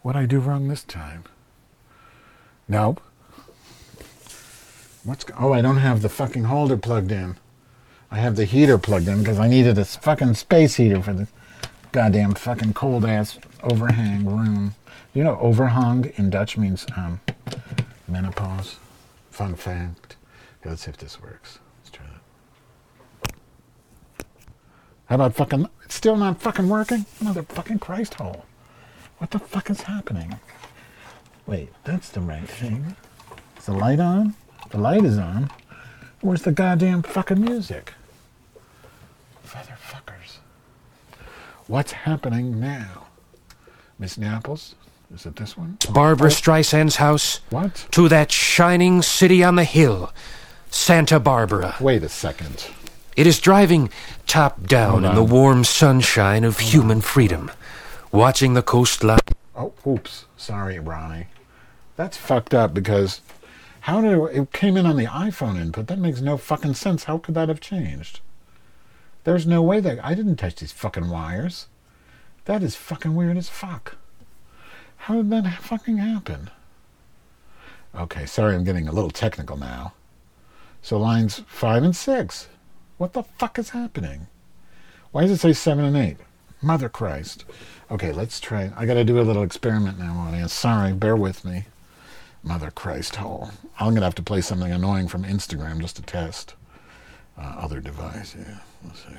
S4: What'd I do wrong this time? Nope. What's go- oh, I don't have the fucking holder plugged in. I have the heater plugged in because I needed a fucking space heater for the goddamn fucking cold ass overhang room. You know, overhung in Dutch means um, menopause. Fun fact. Okay, let's see if this works. Let's try that. How about fucking? It's still not fucking working. Motherfucking Christ hole. What the fuck is happening? Wait, that's the right thing. Is the light on? The light is on. Where's the goddamn fucking music? Motherfuckers. What's happening now? Miss Naples? Is it this one?
S5: Barbra oh. Streisand's house
S4: What?
S5: to that shining city on the hill, Santa Barbara.
S4: Wait a second.
S5: It is driving top down in the warm sunshine of human freedom, watching the coastline.
S4: Oh, oops. Sorry, Ronnie. That's fucked up because how did it, it came in on the iPhone input? That makes no fucking sense. How could that have changed? There's no way that I didn't touch these fucking wires. That is fucking weird as fuck. How did that fucking happen? Okay, sorry, I'm getting a little technical now. So lines five and six. What the fuck is happening? Why does it say seven and eight? Mother Christ. Okay, let's try. I got to do a little experiment now, audience. Sorry, bear with me. Mother Christ hole. I'm gonna have to play something annoying from Instagram just to test. Uh, other device, yeah. Let's see.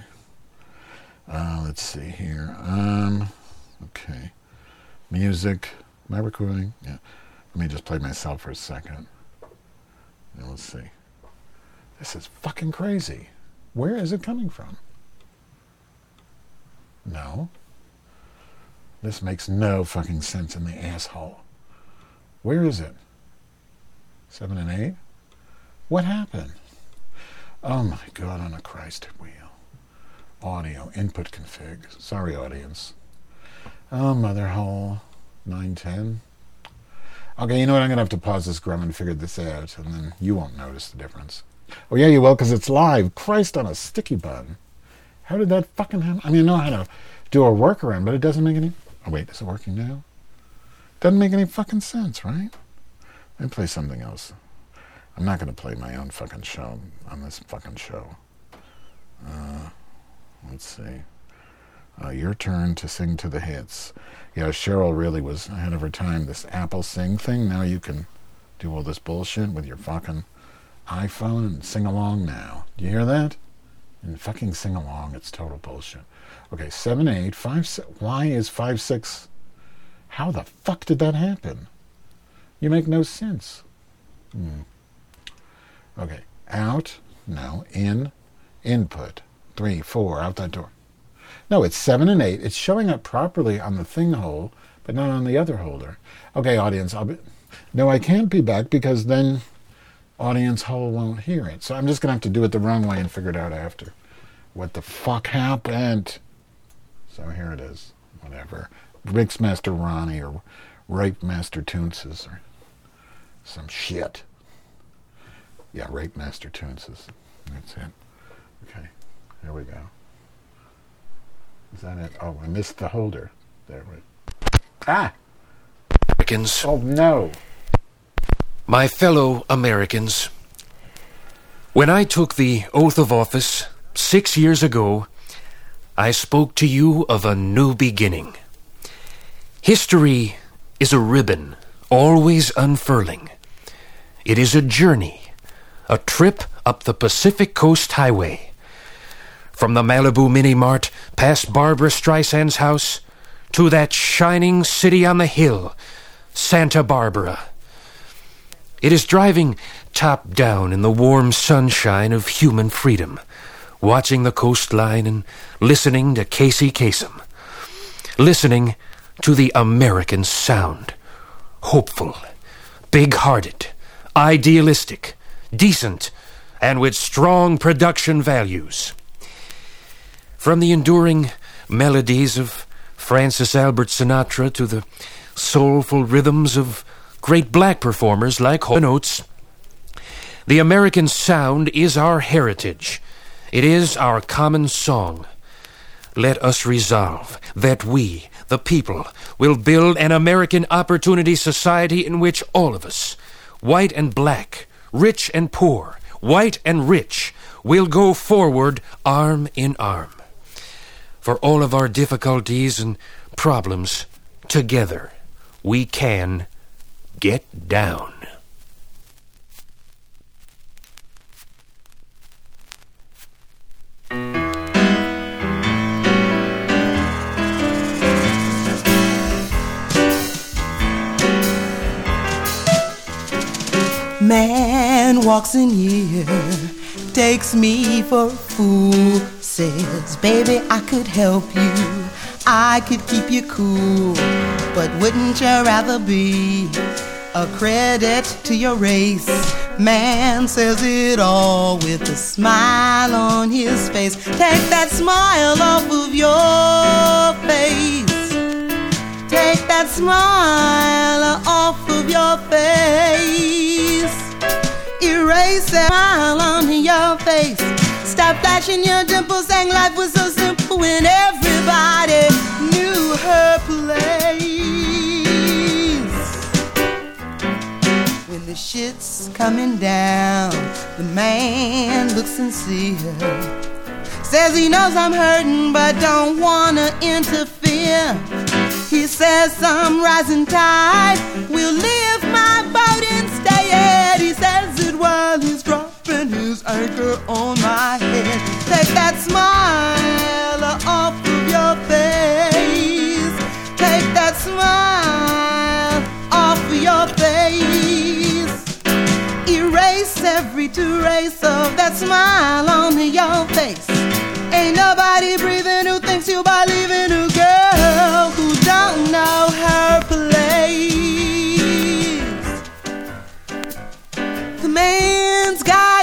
S4: Uh, let's see here. Um, okay. Music. Am I recording? Yeah. Let me just play myself for a second. And let's see. This is fucking crazy. Where is it coming from? No. This makes no fucking sense in the asshole. Where is it? Seven and eight? What happened? Oh my god, on a Christ wheel. Audio, input config. Sorry, audience. Oh, mother hole. 910. Okay, you know what? I'm going to have to pause this grum and figure this out, and then you won't notice the difference. Oh, yeah, you will, because it's live. Christ on a sticky bun. How did that fucking happen? I mean, I know how to do a workaround, but it doesn't make any. Oh, wait, is it working now? Doesn't make any fucking sense, right? Let me play something else. I'm not going to play my own fucking show on this fucking show. Uh, let's see. Uh, your turn to sing to the hits. Yeah, Cheryl really was ahead of her time. This Apple Sing thing, now you can do all this bullshit with your fucking iPhone and sing along now. Do you hear that? And fucking sing along. It's total bullshit. Okay, 7, 8, 5, 6. Why is 5, 6? How the fuck did that happen? You make no sense. Hmm. Okay, out. No, in. Input. 3, 4, out that door. No, it's 7 and 8. It's showing up properly on the thing hole, but not on the other holder. Okay, audience, I'll be. No, I can't be back because then audience hole won't hear it. So I'm just going to have to do it the wrong way and figure it out after. What the fuck happened? So here it is. Whatever. Mixmaster Ronnie or Rape Master Toonses or some shit. Yeah, Rape Master Toonses. That's it. Okay, here we go. Is that it? Oh, I missed the holder. There we Ah!
S5: Americans,
S4: Oh no!
S5: my fellow Americans, when I took the oath of office six years ago, I spoke to you of a new beginning. History is a ribbon, always unfurling. It is a journey, a trip up the Pacific Coast Highway. From the Malibu Mini Mart past Barbra Streisand's house to that shining city on the hill, Santa Barbara. It is driving top down in the warm sunshine of human freedom, watching the coastline and listening to Casey Kasem, listening to the American sound, hopeful, big hearted, idealistic, decent, and with strong production values. From the enduring melodies of Francis Albert Sinatra to the soulful rhythms of great black performers like Hall Oates, the American sound is our heritage. It is our common song. Let us resolve that we, the people, will build an American opportunity society in which all of us, white and black, rich and poor, white and rich, will go forward arm in arm. For all of our difficulties and problems, together, we can get down.
S6: Man walks in here, takes me for a fool. Says, baby, I could help you, I could keep you cool. But wouldn't you rather be a credit to your race? Man says it all with a smile on his face. Take that smile off of your face. Take that smile off of your face. Erase that smile on your face. Stop flashing your dimples, saying life was so simple when everybody knew her place. When the shit's coming down, the man looks sincere. Says he knows I'm hurting, but don't wanna interfere. He says some rising tide will lift my boat and stay. He says it while he's dropping his anchor on my head. Take that smile off of your face. Take that smile off of your face. Erase every trace of that smile on your face. Ain't nobody breathing who thinks you believe in a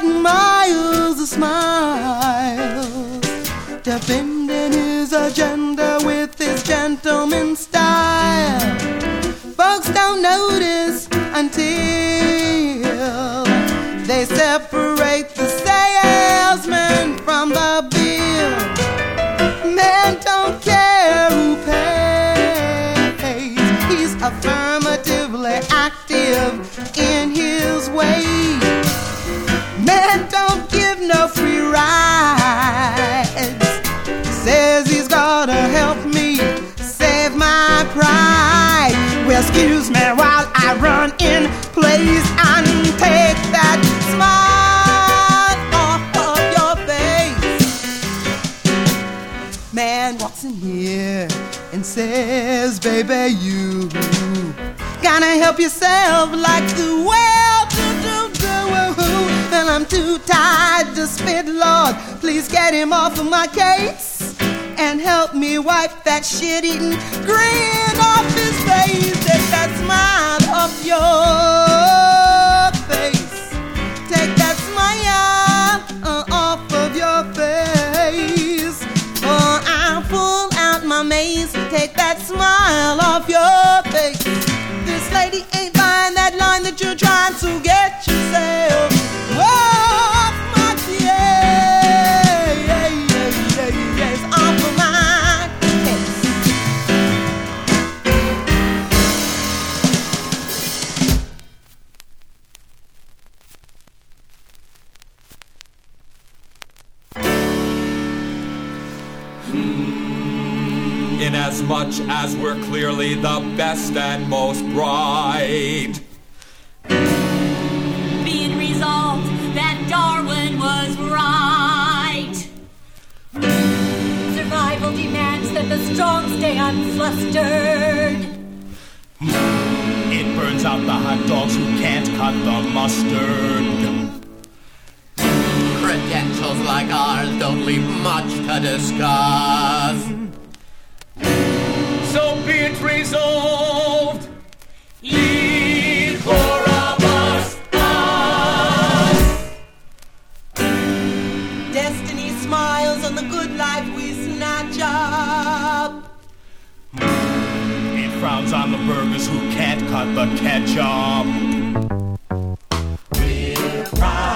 S6: miles of smiles, defending his agenda with his gentleman style. Folks don't notice until they separate the I run in place and take that smile off of your face. Man walks in here and says, Baby, you gotta help yourself like the well do, do, And I'm too tired to spit, Lord. Please get him off of my case and help me wipe that shit eating grin off his face. Take that smile off your face. Take that smile uh, off of your face. Oh, I'll pull out my maze. Take that smile off your face. This lady ain't buying that line that you're trying to get yourself.
S7: Inasmuch as we're clearly the best and most bright.
S8: Be it resolved that Darwin was right. Survival demands that the strong stay unflustered.
S7: It burns
S9: out the hot dogs who can't cut the mustard.
S10: Credentials like ours don't leave much to discuss.
S9: So be it resolved.
S8: Eat for of us, us.
S6: Destiny smiles on the good life we snatch up.
S9: It frowns on the burgers who can't cut the ketchup.
S3: We're
S9: Proud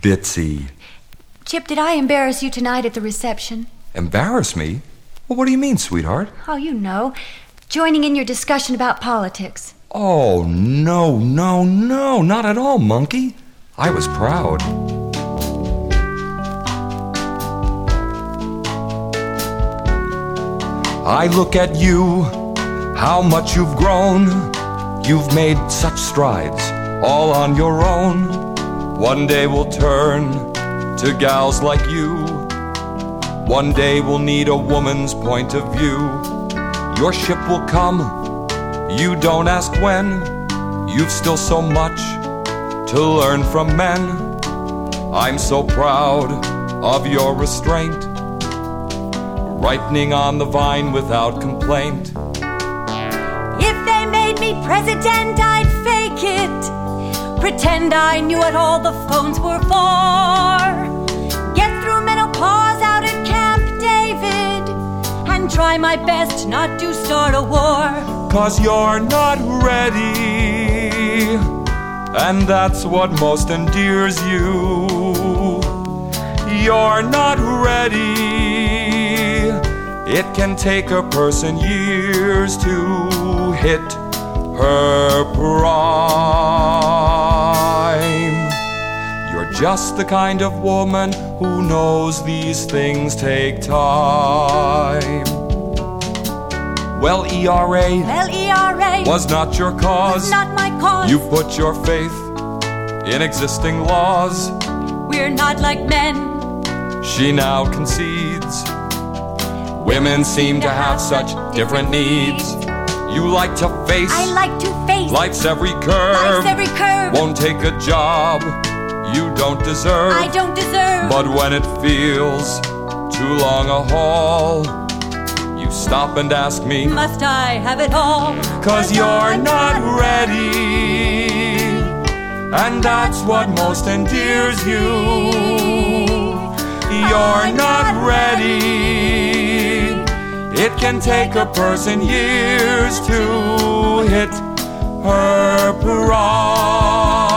S11: Bitsy.
S12: Chip, did I embarrass you tonight at the reception?
S11: Embarrass me? Well, what do you mean, sweetheart?
S12: Oh, you know, joining in your discussion about politics.
S11: Oh, no, no, no, not at all, monkey. I was proud. I look at you, how much you've grown. You've made such strides, all on your own. One day we'll turn to gals like you. One day we'll need a woman's point of view. Your ship will come, you don't ask when. You've still so much to learn from men. I'm so proud of your restraint, ripening on the vine without complaint.
S12: If they made me president, I'd fake it. Pretend I knew what all the phones were for. Get through menopause out at Camp David. And try my best not to start a war.
S11: Cause you're not ready. And that's what most endears you. You're not ready. It can take a person years to hit her prime. Just the kind of woman who knows these things take time. Well, ERA
S12: Well, ERA
S11: was not your cause.
S12: not my cause.
S11: You put your faith in existing laws.
S12: We're not like men.
S11: She now concedes. Women seem to have such different needs. You like to face
S12: I like to face
S11: life's every curve.
S12: life's every curve.
S11: Won't take a job you don't deserve.
S12: I don't deserve.
S11: But when it feels too long a haul. You stop and ask me,
S12: Must I have it all?
S11: Cause you're not ready. And that's what most endears you. You're not ready. It can take a person years to hit her prime.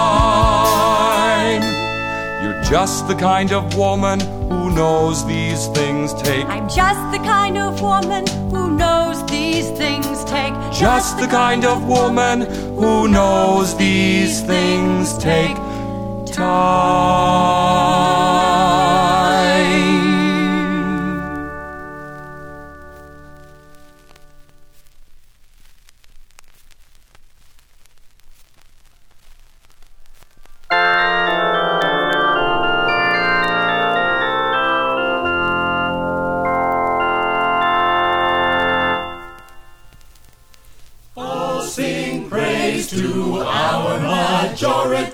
S11: Just the kind of woman who knows these things take.
S12: I'm just the kind of woman who knows these things take.
S11: Just the kind of woman who knows these things take time.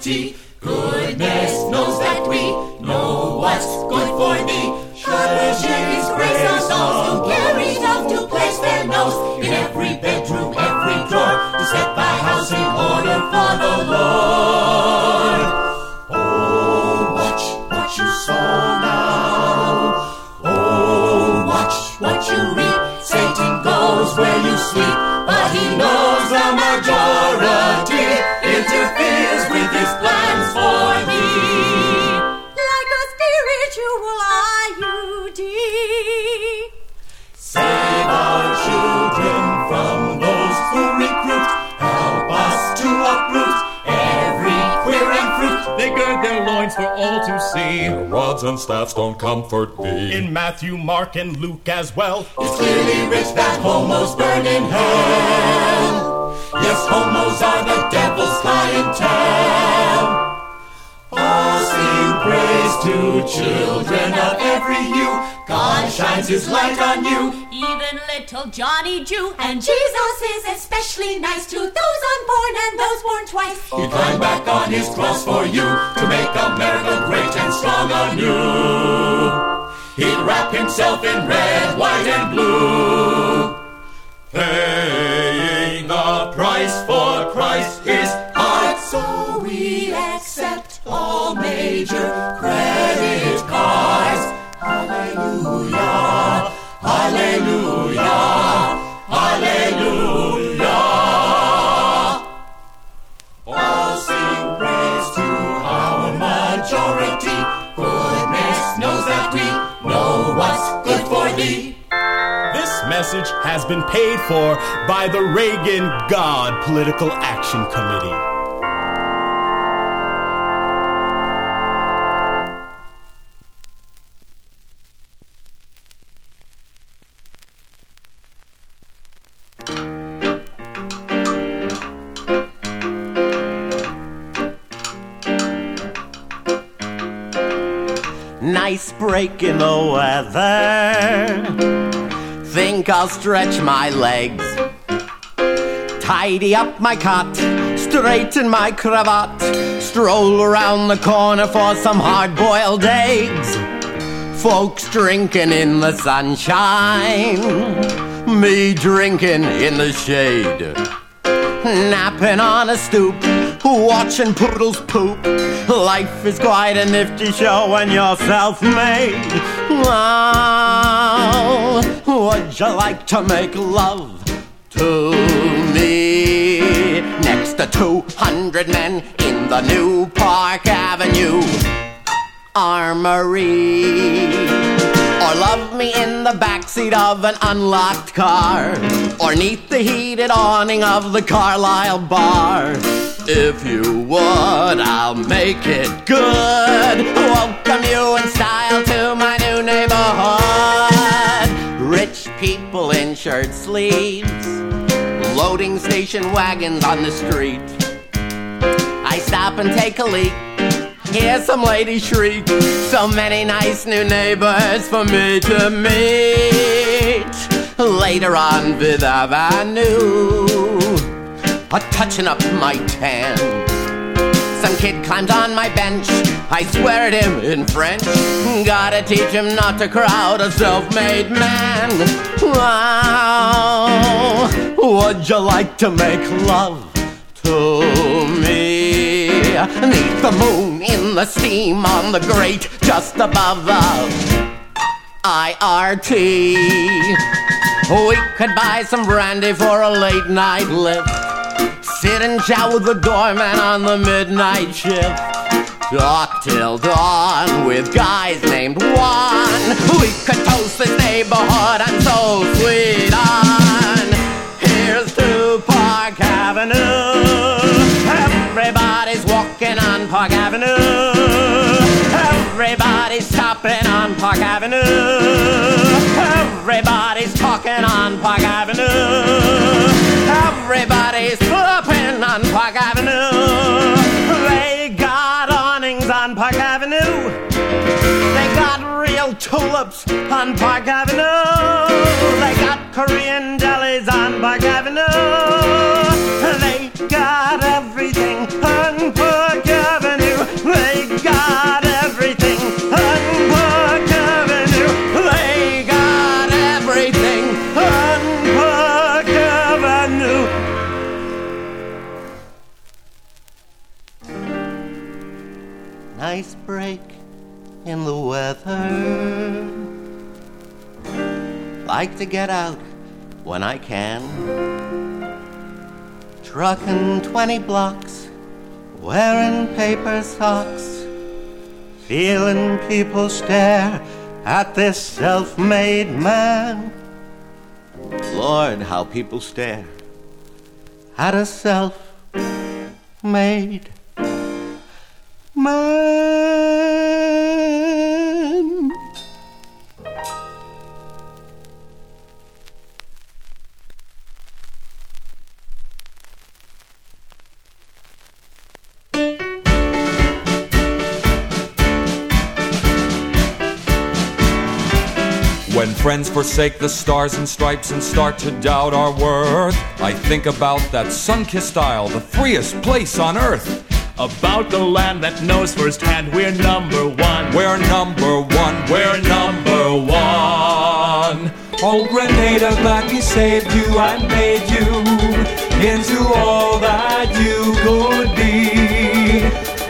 S10: Goodness knows that we know what's good for thee. God His grace on those who care enough to place their nose in every bedroom, every drawer, to set the house in order for the Lord. For
S9: all to see.
S11: Their rods and staffs don't comfort thee.
S9: In Matthew, Mark, and Luke as well.
S10: It's clearly rich that homos burn in hell. Yes, homos are the devil's clientele. All sing praise to children of every hue. God shines his light on you.
S8: Even little Johnny Jew.
S12: And Jesus is especially nice to those unborn and those born twice.
S10: He climbed back on his cross for you to make America great and strong anew. He'd wrap himself in red, white, and blue. Paying the price for
S9: message has been paid for by the Reagan God Political Action Committee.
S13: Nice break in the weather. Think I'll stretch my legs. Tidy up my cot, straighten my cravat, stroll around the corner for some hard boiled eggs. Folks drinking in the sunshine, me drinking in the shade. Napping on a stoop, watching poodles poop. Life is quite a nifty show when you're self made. Oh, ah. Would you like to make love to me? Next to 200 men in the new Park Avenue Armory. Or love me in the backseat of an unlocked car. Or neath the heated awning of the Carlyle bar. If you would, I'll make it good. Welcome you in style to my new neighborhood. People in shirt sleeves. Loading station wagons on the street. I stop and take a leak. Hear some lady shriek. So many nice new neighbors for me to meet. Later on Fifth Avenue, a touching up my tan. Some kid climbs on my bench. I swear at him in French. Gotta teach him not to crowd a self-made man. Wow, would you like to make love to me? The moon, in the steam, on the grate, just above the IRT. We could buy some brandy for a late night lift. Sit and chat with the doorman on the midnight shift. Talk till dawn with guys named Juan. We could toast this neighborhood and so sweet on. Here's to Park Avenue. Everybody's walking on Park Avenue. Everybody's stopping on Park Avenue. Everybody's talking on Park Avenue. Everybody's flipping on Park Avenue. They got awnings on Park Avenue. They got real tulips on Park Avenue. They got Korean delis on Park Avenue. Weather. Like to get out when I can. Trucking 20 blocks, wearing paper socks, feeling people stare at this self made man. Lord, how people stare at a self made man.
S11: Friends forsake the stars and stripes and start to doubt our worth, I think about that sun kissed isle, the freest place on earth.
S9: About the land that knows firsthand we're number one.
S11: We're number one, we're number one. Oh, Grenada, glad we saved you and made you into all that you could be.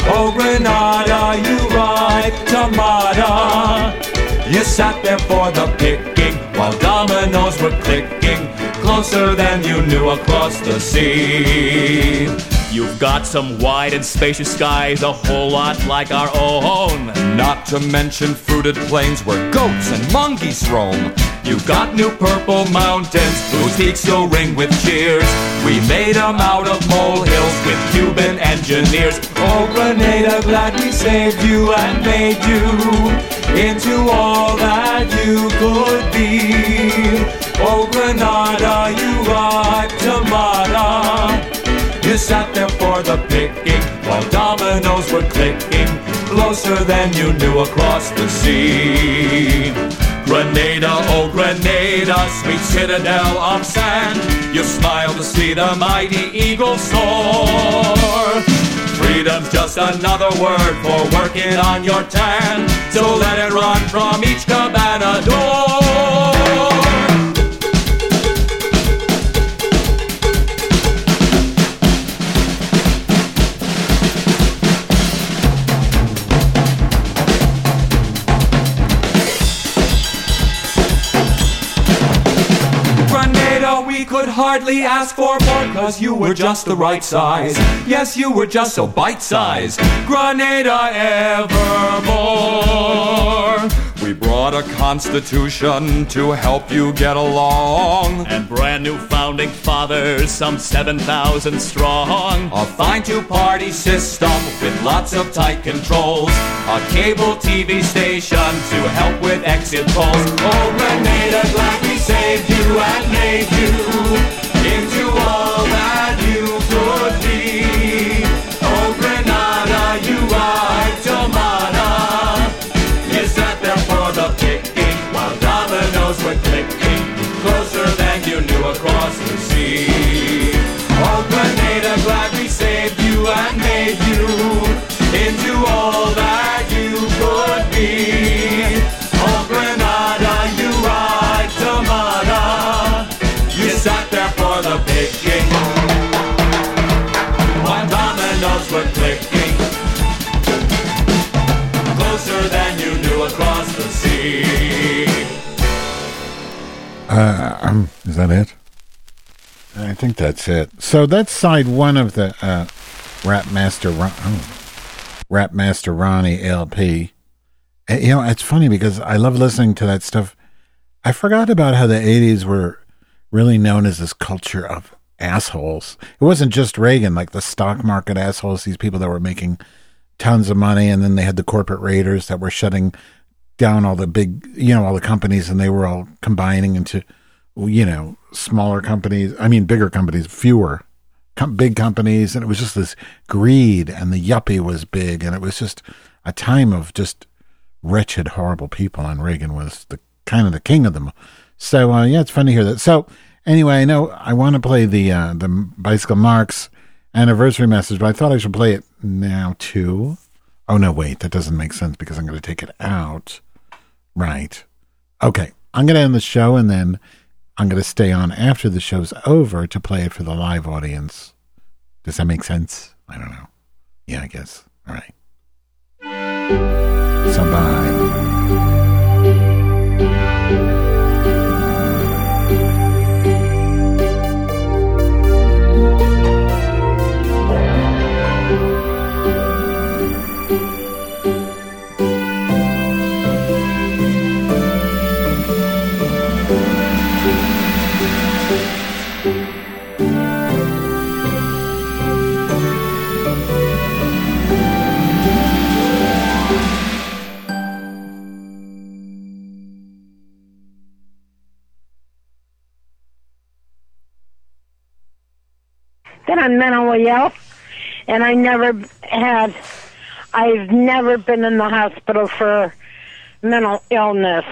S11: Oh, Grenada, you ripe tomato. You sat there for the picking while dominoes were clicking closer than you knew across the sea.
S9: You've got some wide and spacious skies, a whole lot like our own.
S11: Not to mention fruited plains where goats and monkeys roam.
S9: You've got new purple mountains whose peaks still ring with cheers.
S11: We made them out of molehills with Cuban engineers. Oh, Grenada, glad we saved you and made you into all that you could be. Oh, Grenada, you ripe tomato. Sat there for the picking while dominoes were clicking closer than you knew across the sea.
S9: Grenada, oh Grenada, sweet citadel of sand. You smile to see the mighty eagle soar. Freedom's just another word for working on your tan. So let it run from each cabana door.
S11: Hardly ask for more, cause you were just the right size. Yes, you were just so bite sized. Grenada evermore. We brought a constitution to help you get along.
S9: And brand new founding fathers, some 7,000 strong.
S11: A fine two party system with lots of tight controls. A cable TV station to help with exit polls. Oh, Grenada, we saved you and made you into all that you could be. Oh, Grenada, you are tomato. You sat there for the picking while dominoes were clicking closer than you knew across the sea. Oh, Grenada, glad we saved you and made you
S4: Uh, um, is that it? I think that's it. So that's side one of the uh, Rap Master Ron- oh, Rap Master Ronnie LP. And, you know, it's funny because I love listening to that stuff. I forgot about how the '80s were really known as this culture of assholes. It wasn't just Reagan, like the stock market assholes, these people that were making tons of money, and then they had the corporate raiders that were shutting down all the big, you know, all the companies, and they were all combining into, you know, smaller companies. I mean, bigger companies, fewer com- big companies, and it was just this greed, and the yuppie was big, and it was just a time of just wretched, horrible people. And Reagan was the kind of the king of them. So uh, yeah, it's fun to hear that. So anyway, I know I want to play the uh, the bicycle marks anniversary message, but I thought I should play it now too. Oh no, wait, that doesn't make sense because I'm going to take it out. Right. Okay, I'm going to end the show and then I'm going to stay on after the show's over to play it for the live audience. Does that make sense? I don't know. Yeah, I guess. All right. So bye.
S14: Then I'm mentally ill, and I never had. I've never been in the hospital for mental illness.